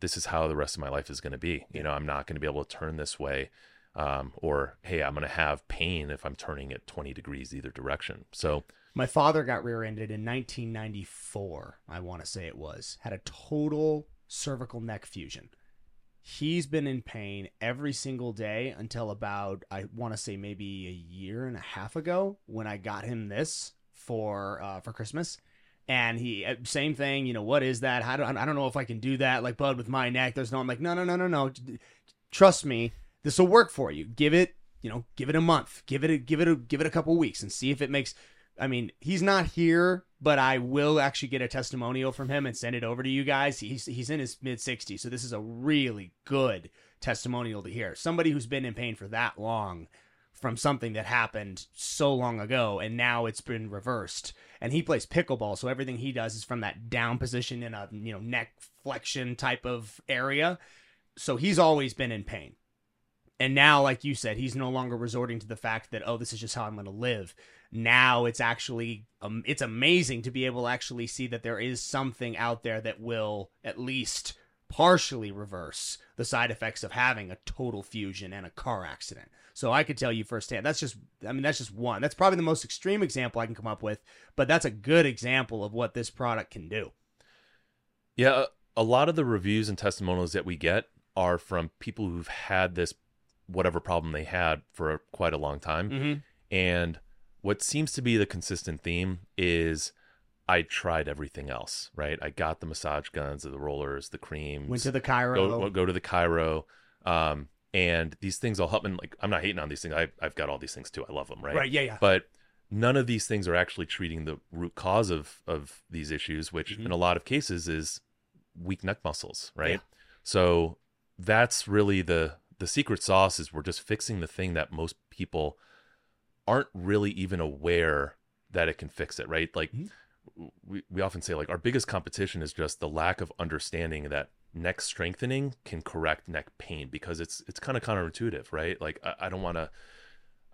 this is how the rest of my life is going to be. You know, I'm not going to be able to turn this way. Um, or, hey, I'm going to have pain if I'm turning at 20 degrees either direction. So, My father got rear-ended in 1994. I want to say it was. Had a total cervical neck fusion. He's been in pain every single day until about I want to say maybe a year and a half ago when I got him this for uh, for Christmas. And he uh, same thing, you know, what is that? How do I don't know if I can do that like bud with my neck. There's no I'm like, "No, no, no, no, no. Trust me. This will work for you. Give it, you know, give it a month. Give it a give it a give it a couple weeks and see if it makes I mean, he's not here, but I will actually get a testimonial from him and send it over to you guys. He's he's in his mid 60s, so this is a really good testimonial to hear. Somebody who's been in pain for that long from something that happened so long ago and now it's been reversed. And he plays pickleball, so everything he does is from that down position in a, you know, neck flexion type of area. So he's always been in pain. And now, like you said, he's no longer resorting to the fact that, oh, this is just how I'm going to live now it's actually um, it's amazing to be able to actually see that there is something out there that will at least partially reverse the side effects of having a total fusion and a car accident. So I could tell you firsthand. That's just I mean that's just one. That's probably the most extreme example I can come up with, but that's a good example of what this product can do. yeah, a, a lot of the reviews and testimonials that we get are from people who've had this whatever problem they had for quite a long time. Mhm. And what seems to be the consistent theme is I tried everything else, right? I got the massage guns, the rollers, the creams. Went to the chiro. go go to the chiro. Um, and these things all help. And like, I'm not hating on these things. I, I've got all these things too. I love them, right? right, yeah, yeah. But none of these things are actually treating the root cause of of these issues, which Mhm. in a lot of cases is weak neck muscles, right? Yeah. So that's really the the secret sauce is we're just fixing the thing that most people aren't really even aware that it can fix it, right? Like Mhm. we, we often say like our biggest competition is just the lack of understanding that neck strengthening can correct neck pain because it's it's kind of counterintuitive, right? Like I, I don't want to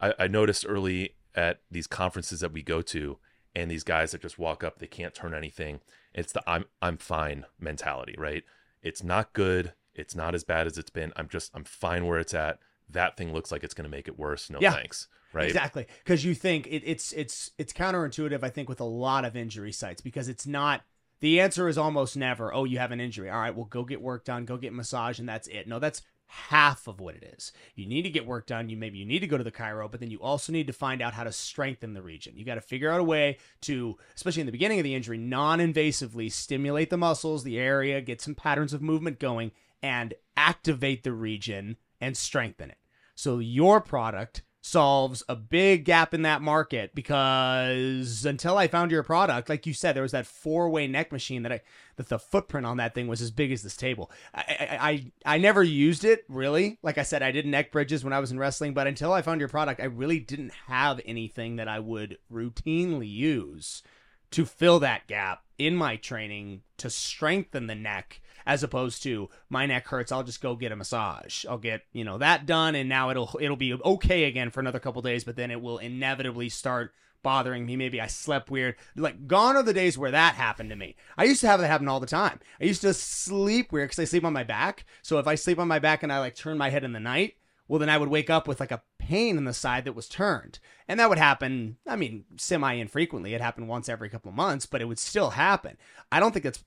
I, I noticed early at these conferences that we go to and these guys that just walk up, they can't turn anything. It's the I'm I'm fine mentality, right? It's not good. It's not as bad as it's been. I'm just I'm fine where it's at. that thing looks like it's going to make it worse. No Yeah. thanks. Right. Exactly, because you think it, it's it's it's counterintuitive. I think with a lot of injury sites because it's not. The answer is almost never. Oh, you have an injury. All right, well, go get work done. Go get massage, and that's it. No, that's half of what it is. You need to get work done. You maybe you need to go to the chiro, but then you also need to find out how to strengthen the region. You got to figure out a way to, especially in the beginning of the injury, non-invasively stimulate the muscles, the area, get some patterns of movement going, and activate the region and strengthen it. So your product solves a big gap in that market because until I found your product, like you said, there was that four-way neck machine that I that the footprint on that thing was as big as this table. I I I, never used it really. Like I said, I did neck bridges when I was in wrestling, but until I found your product, I really didn't have anything that I would routinely use to fill that gap in my training to strengthen the neck as opposed to my neck hurts i'll just go get a massage. I'll get you know that done and now it'll it'll be okay again for another couple days but then it will inevitably start bothering me. Maybe i slept weird. Like gone are the days where that happened to me. I used to have that happen all the time. I used to sleep weird because i sleep on my back. So if i sleep on my back and i like turn my head in the night well then i would wake up with like a pain in the side that was turned. And that would happen i mean semi infrequently it happened once every couple of months but it would still happen. I don't think that's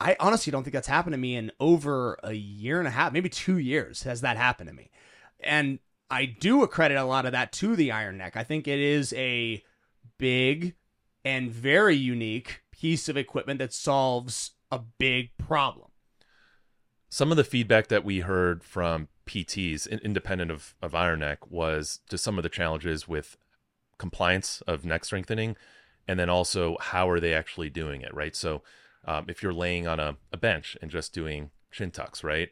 i honestly don't think that's happened to me in over a year and a half maybe two years has that happened to me. And i do accredit a lot of that to the iron neck. I think it is a big and very unique piece of equipment that solves a big problem. Some of the feedback that we heard from PTs, independent of, of Iron Neck, was to some of the challenges with compliance of neck strengthening, and then also how are they actually doing it, right? So, um, if you're laying on a, a bench and just doing chin tucks, right?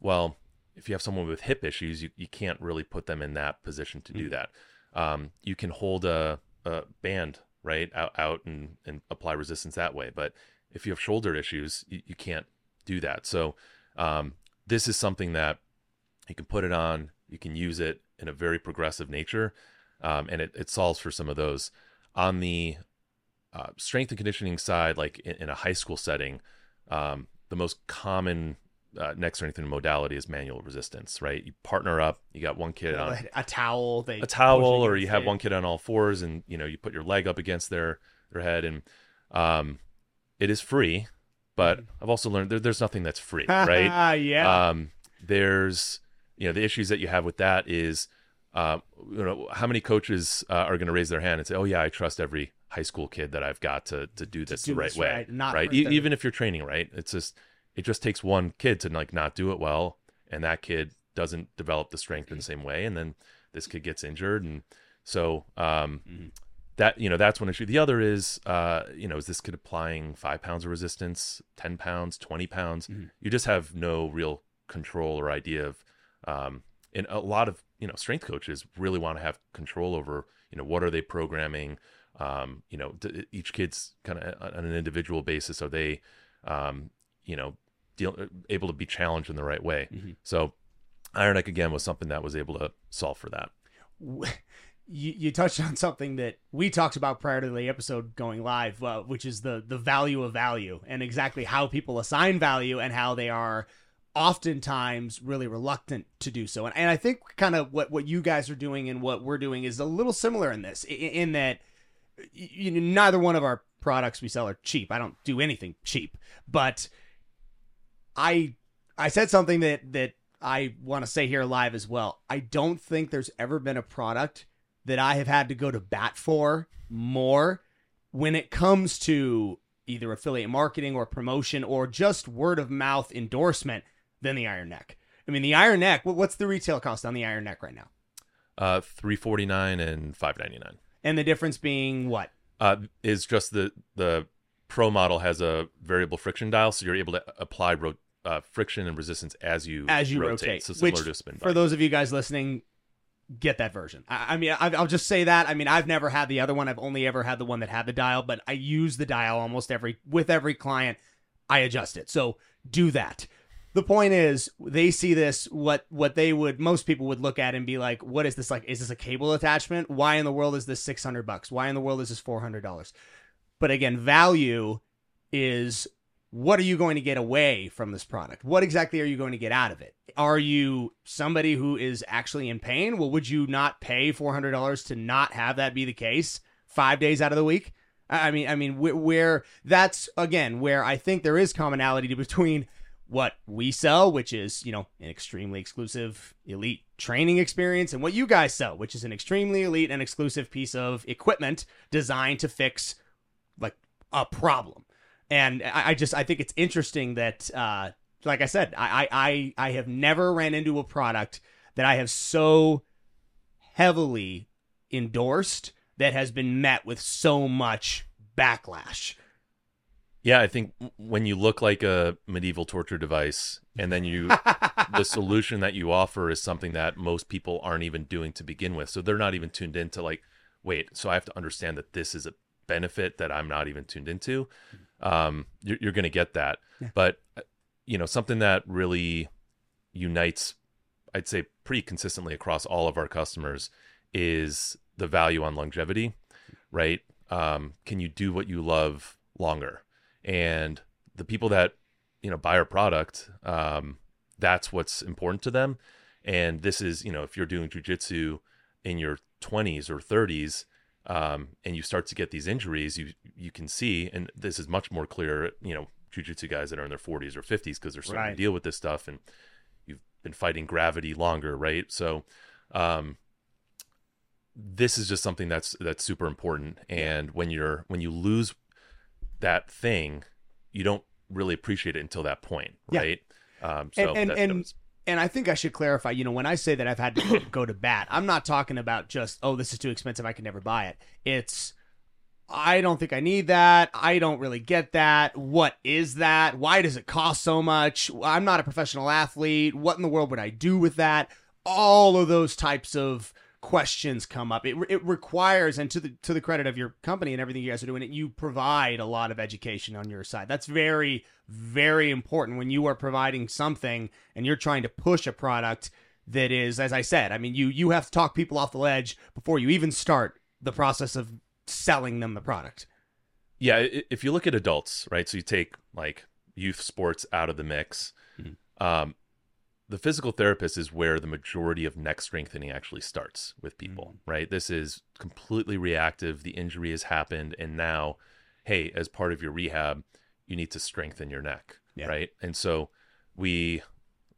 Well, if you have someone with hip issues, you, you can't really put them in that position to do Mm. that. Um, you can hold a, a band right out, out and, and apply resistance that way, but if you have shoulder issues, you, you can't do that. So, um, this is something that you can put it on, you can use it in a very progressive nature, um, and it, it solves for some of those. On the uh, strength and conditioning side, like in, in a high school setting, um, the most common uh, neck strengthening modality is manual resistance, right? You partner up, you got one kid on a towel they a towel or you have it. one kid on all fours and you know you put your leg up against their their head and um it is free but i've also learned there, there's nothing that's free [LAUGHS] right Ah, yeah um there's you know the issues that you have with that is uh, you know how many coaches uh, are going to raise their hand and say oh yeah i trust every high school kid that i've got to to do this do the right this way right, not right? E- even if you're training right? It's just it just takes one kid to like not do it well and that kid doesn't develop the strength in the same way and then this kid gets injured and so um Mhm. that you know that's one issue. The other is uh you know is this kid applying five pounds of resistance 10 pounds 20 pounds? Mhm. you just have no real control or idea of um and a lot of you know strength coaches really want to have control over you know what are they programming um you know d- each kid's kind of on an individual basis are they um you know deal, able to be challenged in the right way Mhm. so iron neck again was something that was able to solve for that [LAUGHS] you, you touched on something that we talked about prior to the episode going live, uh, which is the the value of value and exactly how people assign value and how they are oftentimes really reluctant to do so. And, and I think kind of what what you guys are doing and what we're doing is a little similar in this, in, in that you know, neither one of our products we sell are cheap. I don't do anything cheap, but I I said something that that I want to say here live as well. I don't think there's ever been a product that I have had to go to bat for more when it comes to either affiliate marketing or promotion or just word of mouth endorsement than the Iron Neck. I mean, the Iron Neck. what- What's the retail cost on the Iron Neck right now? uh 349 and 599 And the difference being what? uh, is just the the pro model has a variable friction dial, so you're able to apply ro- uh, friction and resistance as you As you rotate, So similar which, to a spin For those of you guys listening, get that version. I, I mean, I, I'll just say that. I mean, I've never had the other one. I've only ever had the one that had the dial, but I use the dial almost every with every client. I adjust it. So do that. The point is, they see this what what they would most people would look at and be like, "What is this like? Is this a cable attachment? Why in the world is this six hundred bucks? Why in the world is this four hundred dollars?" But again, value is what are you going to get away from this product? What exactly are you going to get out of it? Are you somebody who is actually in pain? Well, would you not pay $400 to not have that be the case 5 days out of the week? I mean, I mean, where that's again where I think there is commonality between what we sell, which is you know an extremely exclusive elite training experience, and what you guys sell, which is an extremely elite and exclusive piece of equipment designed to fix like a problem. And I, I just I think it's interesting that, uh, like I said, I, I I have never ran into a product that I have so heavily endorsed that has been met with so much backlash. Yeah, I think when you look like a medieval torture device and then you [LAUGHS] the solution that you offer is something that most people aren't even doing to begin with. So they're not even tuned into like, wait, so I have to understand that this is a benefit that I'm not even tuned into. Um, you're, you're going to get that. Yeah. But uh, you know, something that really unites I'd say pretty consistently across all of our customers is the value on longevity, right? Um, can you do what you love longer? And the people that you know buy our product, um, that's what's important to them. And this is, you know, if you're doing jujitsu in your 20s or 30s, um, and you start to get these injuries, you you can see, and this is much more clear, you know, jujitsu guys that are in their 40s or 50s because they're starting right. to deal with this stuff, and you've been fighting gravity longer, right? So, um, this is just something that's that's super important and when you're when you lose that thing you don't really appreciate it until that point right yeah. um so and and, and, was... and i think i should clarify you know when i say that i've had to [COUGHS] go to bat i'm not talking about just oh this is too expensive i can never buy it it's I don't think I need that. I don't really get that. What is that? Why does it cost so much? I'm not a professional athlete. What in the world would I do with that? All of those types of questions come up. It, it requires, and to the to the credit of your company and everything you guys are doing, it you provide a lot of education on your side. That's very very important when you are providing something and you're trying to push a product that is, as I said, I mean, you you have to talk people off the ledge before you even start the process of selling them the product. Yeah, if you look at adults, right? So you take like youth sports out of the mix. Mm-hmm. Um, the physical therapist is where the majority of neck strengthening actually starts with people, mm-hmm. right? This is completely reactive. The injury has happened. And now, hey, as part of your rehab, you need to strengthen your neck, yeah. right? And so we,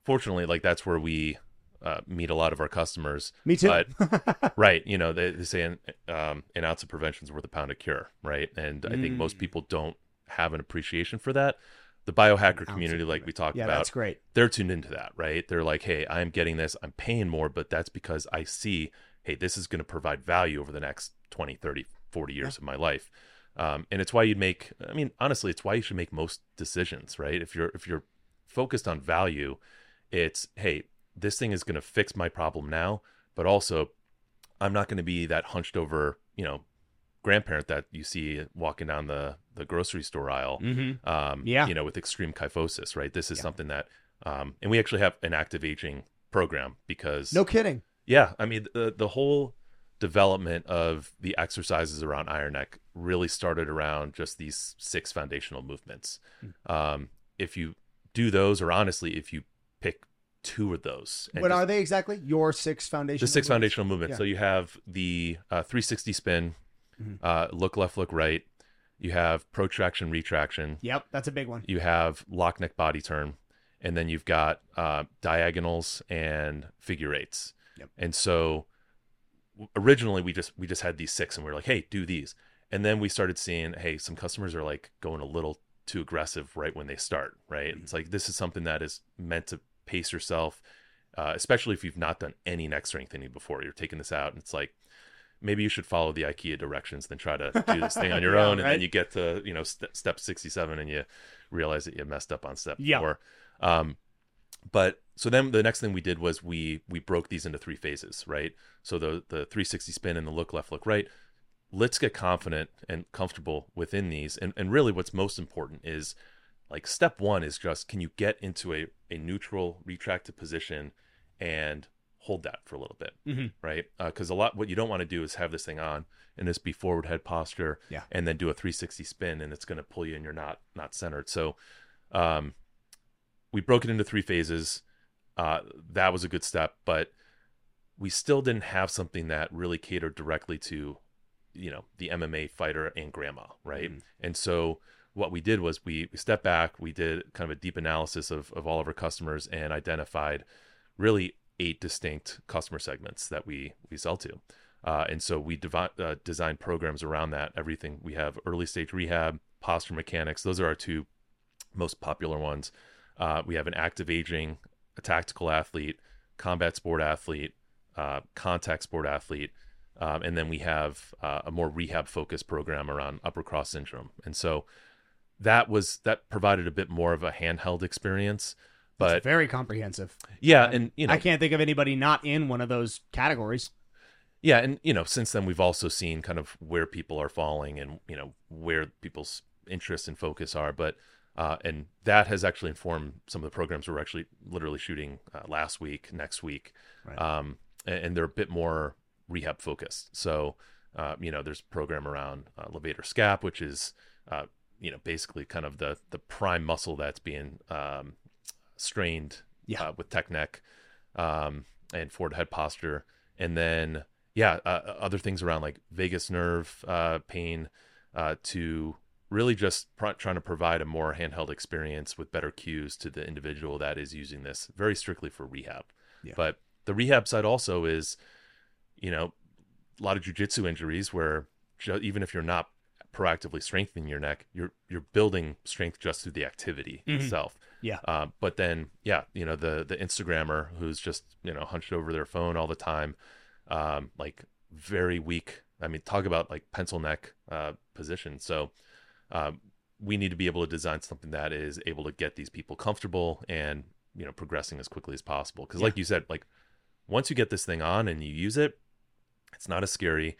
fortunately, like that's where we uh, meet a lot of our customers. Me too. But, [LAUGHS] right. You know, they, they say an, um, an ounce of prevention is worth a pound of cure, right? And mm. I think most mm. people don't have an appreciation for that the biohacker community like we talked yeah, about that's great. they're tuned into that right? They're like hey i'm getting this. I'm paying more but that's because i see hey this is going to provide value over the next 20 30 40 years yeah. of my life. Um, and it's why you'd make i mean honestly it's why you should make most decisions right? If you're if you're focused on value it's hey this thing is going to fix my problem now but also i'm not going to be that hunched over you know grandparent that you see walking down the the grocery store aisle. Mm-hmm. Um, yeah, you know, with extreme kyphosis, right? This is yeah. something that, um, and we actually have an active aging program because no kidding. Yeah, I mean the the whole development of the exercises around iron neck really started around just these six foundational movements. Mm-hmm. Um, if you do those, or honestly, if you pick two of those. What just, are they exactly? Your six foundational. The six movements? foundational movements. Yeah. So you have the uh, 360 spin, mm-hmm. uh, look left, look right. You have protraction, retraction. Yep, that's a big one. You have lock neck body turn, and then you've got uh, diagonals and figure eights. Yep. And so originally we just we just had these six, and we were like, hey, do these. And then we started seeing, hey, some customers are like going a little too aggressive right when they start. Right? Mm-hmm. It's like this is something that is meant to pace yourself, uh, especially if you've not done any neck strengthening before. You're taking this out, and it's like maybe you should follow the IKEA directions than try to [LAUGHS] do this thing on your yeah, own. And right? then you get to, you know, st- step 67 and you realize that you messed up on step yeah. four. Um, but so then the next thing we did was we, we broke these into three phases, right? So the, the 360 spin and the look left, look right. Let's get confident and comfortable within these. And, and really what's most important is like step one is just, can you get into a, a neutral retracted position and hold that for a little bit, Mhm. right? Because a lot what you don't want to do is have this thing on and this be forward head posture, Yeah. and then do a 360 spin, and it's going to pull you, and you're not not centered. So, um, we broke it into three phases. Uh, that was a good step, but we still didn't have something that really catered directly to, you know, the MMA fighter and grandma, right? Mhm. And so what we did was we, we stepped back, we did kind of a deep analysis of, of all of our customers and identified really eight distinct customer segments that we we sell to. Uh, and so we devi- uh, designed programs around that. Everything we have early stage rehab, posture mechanics. Those are our two most popular ones. Uh, we have an active aging, a tactical athlete, combat sport athlete, uh, contact sport athlete, um, and then we have uh, a more rehab focused program around upper cross syndrome. And so that was that provided a bit more of a handheld experience. But It's very comprehensive. yeah, and you know, I can't think of anybody not in one of those categories. Yeah, and you know, since then we've also seen kind of where people are falling and you know where people's interests and focus are, but uh, and that has actually informed some of the programs we're actually literally shooting uh, last week, next week, Right. um, and, and they're a bit more rehab focused. So, uh, you know, there's a program around uh, levator scap, which is uh, you know basically kind of the the prime muscle that's being um, strained Yeah. uh, with tech neck um, and forward head posture, and then yeah, uh, other things around like vagus nerve uh, pain uh, to really just pr- trying to provide a more handheld experience with better cues to the individual that is using this very strictly for rehab. Yeah. But the rehab side also is, you know, a lot of jujitsu injuries where ju- even if you're not proactively strengthening your neck, you're you're building strength just through the activity Mhm. itself. Yeah. Uh, but then, yeah, you know, the the Instagrammer who's just you know hunched over their phone all the time, um, like very weak. I mean, talk about like pencil neck uh, position. So um, we need to be able to design something that is able to get these people comfortable and you know progressing as quickly as possible. Because, Yeah. like you said, like once you get this thing on and you use it, it's not as scary.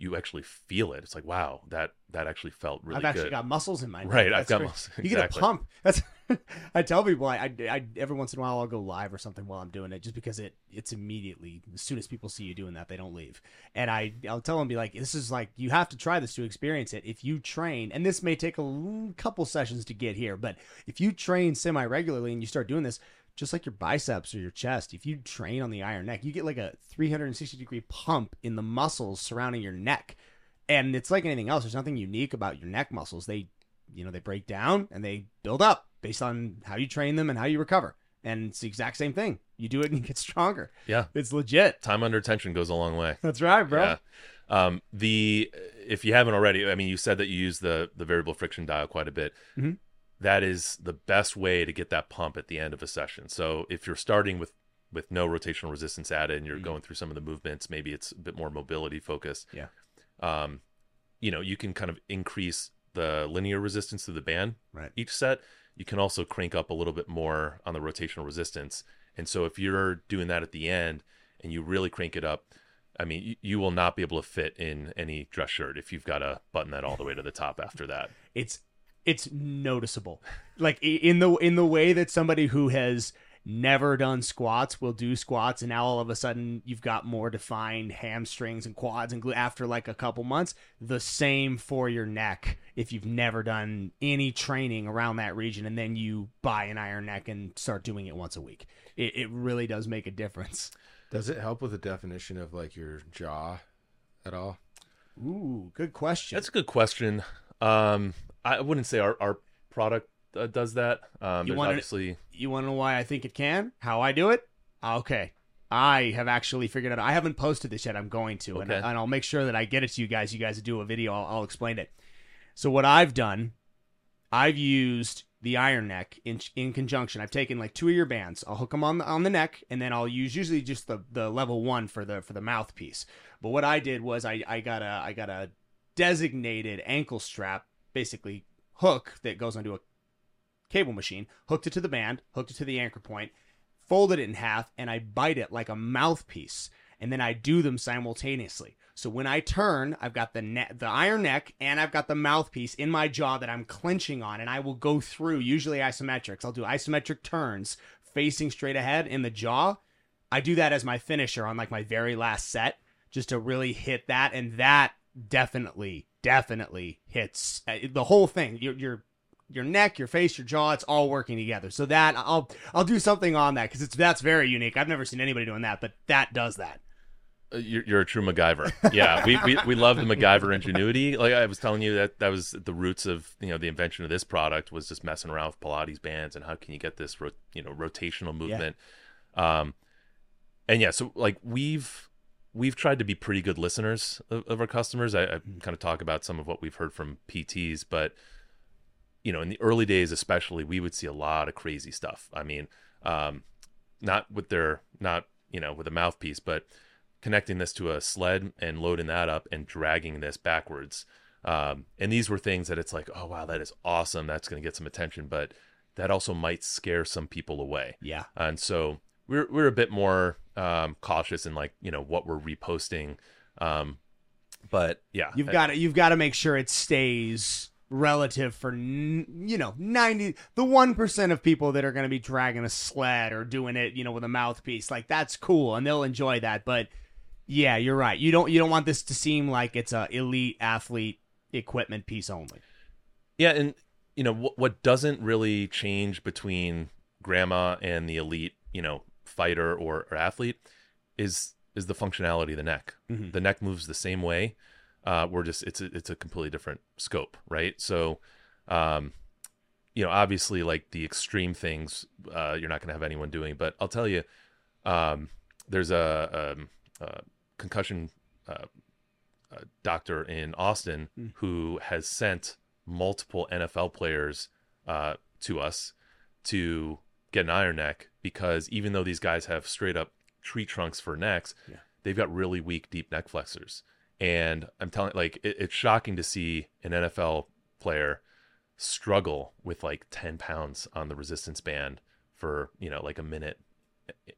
You actually feel it. It's like wow, that that actually felt really I've actually good. got muscles in my neck. right, I've got great. muscle- You get a pump. That's [LAUGHS] I tell people I, I, I every once in a while I'll go live or something while I'm doing it just because it it's immediately as soon as people see you doing that they don't leave and I I'll tell them be like this is like you have to try this to experience it if you train and this may take a couple sessions to get here but if you train semi regularly and you start doing this just like your biceps or your chest if you train on the iron neck you get like a 360 degree pump in the muscles surrounding your neck and it's like anything else there's nothing unique about your neck muscles they you know they break down and they build up based on how you train them and how you recover and it's the exact same thing you do it and you get stronger Yeah, it's legit time under tension goes a long way. that's right bro Yeah. Um, the if you haven't already, I mean, you said that you use the the variable friction dial quite a bit. Mhm. That is the best way to get that pump at the end of a session. So if you're starting with with no rotational resistance added and you're Mhm. going through some of the movements, maybe it's a bit more mobility focused. Yeah. Um, you know, you can kind of increase the linear resistance to the band Right. each set. You can also crank up a little bit more on the rotational resistance. And so if you're doing that at the end and you really crank it up, I mean, you, you will not be able to fit in any dress shirt if you've got to button that all the way to the top after that. it's it's noticeable like in the in the way that somebody who has never done squats will do squats and now all of a sudden you've got more defined hamstrings and quads and glute after like a couple months the same for your neck if you've never done any training around that region and then you buy an iron neck and start doing it once a week it, it really does make a difference Does it help with the definition of like your jaw at all? ooh good question That's a good question. Um, I wouldn't say our, our product uh, does that. Um, You wanted- obviously, you want to know why I think it can? How I do it? Okay. I have actually figured out. I haven't posted this yet. I'm going to, and, and I'll make sure that I get it to you guys. You guys do a video. I'll, I'll explain it. So what I've done, I've used the iron neck in in conjunction. I've taken like two of your bands. I'll hook them on the on the neck, and then I'll use usually just the the level one for the for the mouthpiece. But what I did was I I got a I got a designated ankle strap, basically hook that goes onto a cable machine, hooked it to the band, hooked it to the anchor point, folded it in half, and I bite it like a mouthpiece. And then I do them simultaneously. So when I turn, I've got the ne- the iron neck and I've got the mouthpiece in my jaw that I'm clenching on, and I will go through usually isometrics. I'll do isometric turns facing straight ahead in the jaw. I do that as my finisher on like my very last set, just to really hit that, and that definitely, definitely hits uh, the whole thing. Your your your neck, your face, your jaw, it's all working together. So that I'll I'll do something on that because it's that's very unique. I've never seen anybody doing that, but that does that. Uh, You're, you're a true MacGyver. Yeah, we, we we love the MacGyver ingenuity. Like I was telling you that that was the roots of you know the invention of this product was just messing around with Pilates bands and how can you get this ro- you know rotational movement. Um, and yeah, so like we've we've tried to be pretty good listeners of, of our customers. I, I kind of talk about some of what we've heard from PTs, but you know in the early days especially we would see a lot of crazy stuff. I mean, um, not with their not you know with a mouthpiece, but connecting this to a sled and loading that up and dragging this backwards. Um, and these were things that it's like, oh wow, that is awesome. That's going to get some attention, but that also might scare some people away. Yeah. And so we're we're a bit more um, cautious in like you know what we're reposting. Um, but yeah, You've got to you've got to make sure it stays relative for you know 90 the 1% of people that are going to be dragging a sled or doing it you know with a mouthpiece like that's cool and they'll enjoy that. But yeah you're right. You don't you don't want this to seem like it's a elite athlete equipment piece only. Yeah, and you know what what doesn't really change between grandma and the elite, you know, fighter or, or athlete is is the functionality of the neck. Mhm. The neck moves the same way. Uh, we're just it's a, it's a completely different scope, right? So, um, you know, obviously, like the extreme things, uh, you're not going to have anyone doing. But I'll tell you, um, there's a, um, a concussion uh, uh, doctor in Austin Mm. who has sent multiple NFL players uh, to us to get an iron neck because even though these guys have straight up tree trunks for necks, Yeah. they've got really weak deep neck flexors. And I'm telling, like, it, it's shocking to see an NFL player struggle with like 10 pounds on the resistance band for you know like a minute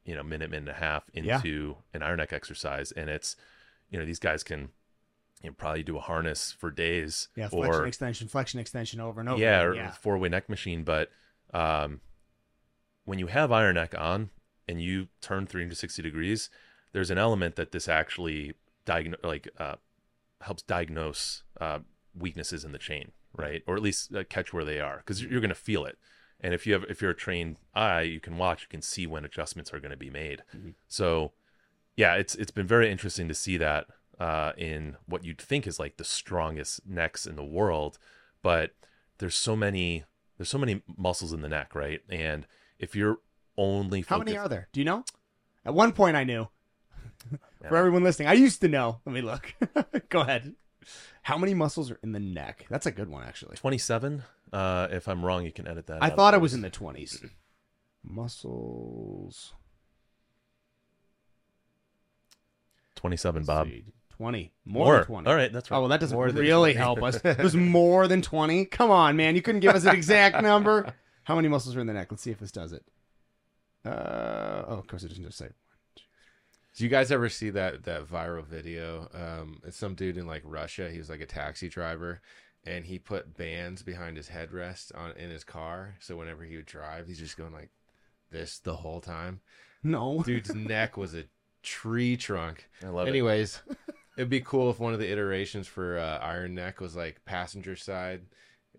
you know minute minute and a half Yeah. into an iron neck exercise and it's you know these guys can you know, probably do a harness for days yeah flexion or extension flexion extension over and over yeah yeah four way neck machine but um when you have iron neck on and you turn 360 degrees there's an element that this actually diagnose like uh helps diagnose uh weaknesses in the chain right? Or at least uh, catch where they are because you're going to feel it. And if you have if you're a trained eye you can watch you can see when adjustments are going to be made. Mhm. so yeah it's it's been very interesting to see that uh in what you'd think is like the strongest necks in the world but there's so many there's so many muscles in the neck right? And if you're only how many are there do you know at one point i knew [LAUGHS] for everyone listening i used to know let me look [LAUGHS] go ahead how many muscles are in the neck that's a good one actually 27 uh if i'm wrong you can edit that I out, thought it was in the 20s. [CLEARS THROAT] Muscles. 27 bob 20. More, than 20. all right that's right Oh, well, that doesn't More really help us. [LAUGHS] It was more than 20. Come on, man. You couldn't give us an exact number. How many muscles are in the neck? Let's see if this does it. Uh, oh, of course, it doesn't just say. One. Do you guys ever see that that viral video? Um, it's some dude in like Russia. He was like a taxi driver, and he put bands behind his headrest on in his car. So whenever he would drive, he's just going like this the whole time. No. Dude's [LAUGHS] neck was a tree trunk. i love it Anyways, it'd be cool if one of the iterations for uh, Iron Neck was like passenger side.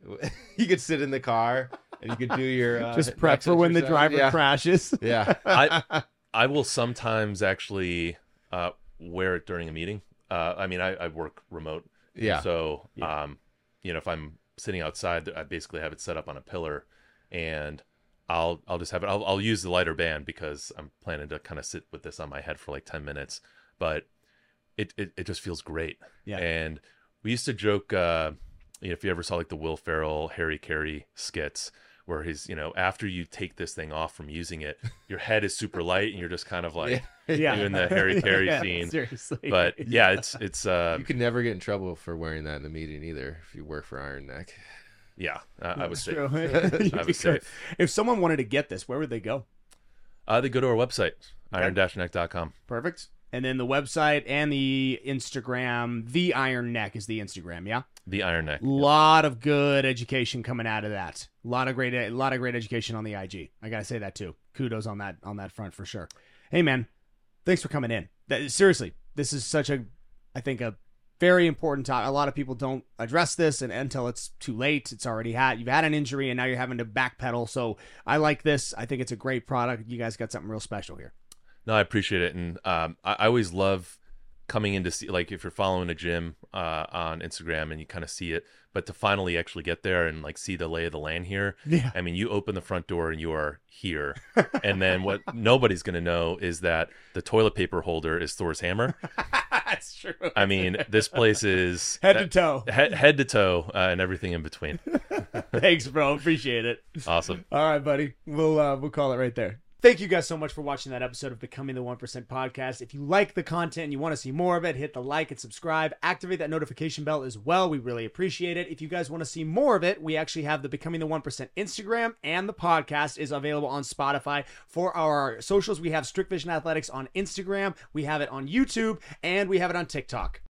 [LAUGHS] you could sit in the car and you could do your uh, just prep neck for when the driver Yeah. crashes. [LAUGHS] Yeah. I [LAUGHS] I will sometimes actually uh, wear it during a meeting. Uh, I mean, I, I work remote, Yeah. so Yeah. um, you know, if I'm sitting outside, I basically have it set up on a pillar, and I'll I'll just have it. I'll, I'll use the lighter band because I'm planning to kind of sit with this on my head for like ten minutes, but it it, it just feels great. Yeah. And we used to joke, uh, you know, if you ever saw like the Will Ferrell, Harry Caray skits, where he's, you know, after you take this thing off from using it, [LAUGHS] your head is super light and you're just kind of like, [LAUGHS] yeah. Doing the Harry [LAUGHS] Caray Yeah, scene. Seriously. but yeah, it's, it's, uh, You could never get in trouble for wearing that in the meeting either if you work for Iron Neck. yeah, uh, I would That's say, true. I You'd be would say. If someone wanted to get this, where would they go? uh, they go to our website, iron-neck.com. Perfect. And then the website and the Instagram, the Iron Neck is the Instagram, yeah. The Iron Neck. lot of good education coming out of that. A lot of great, a lot of great education on the IG. I gotta say that too. Kudos on that on that front for sure. Hey man, thanks for coming in. That, seriously, this is such a, I think a very important topic. A lot of people don't address this, and until it's too late, it's already had you've had an injury, and now you're having to backpedal. So I like this. I think it's a great product. You guys got something real special here. No, I appreciate it, and um, I, I always love coming in to see like if you're following a gym uh, on Instagram and you kind of see it, but to finally actually get there and like see the lay of the land here. Yeah. I mean, you open the front door and you are here, [LAUGHS] and then what nobody's gonna know is that the toilet paper holder is Thor's hammer. [LAUGHS] That's true. I mean, this place is [LAUGHS] Head to toe. head, head to toe, uh, and everything in between. Thanks, bro. Appreciate it. Awesome. All right, buddy. We'll uh, we'll call it right there. Thank you guys so much for watching that episode of Becoming the 1% podcast. If you like the content and you want to see more of it, hit the like and subscribe. Activate that notification bell as well. We really appreciate it. If you guys want to see more of it, we actually have the Becoming the 1% Instagram and the podcast is available on Spotify. For our socials, we have Strict Vision Athletics on Instagram, we have it on YouTube, and we have it on TikTok.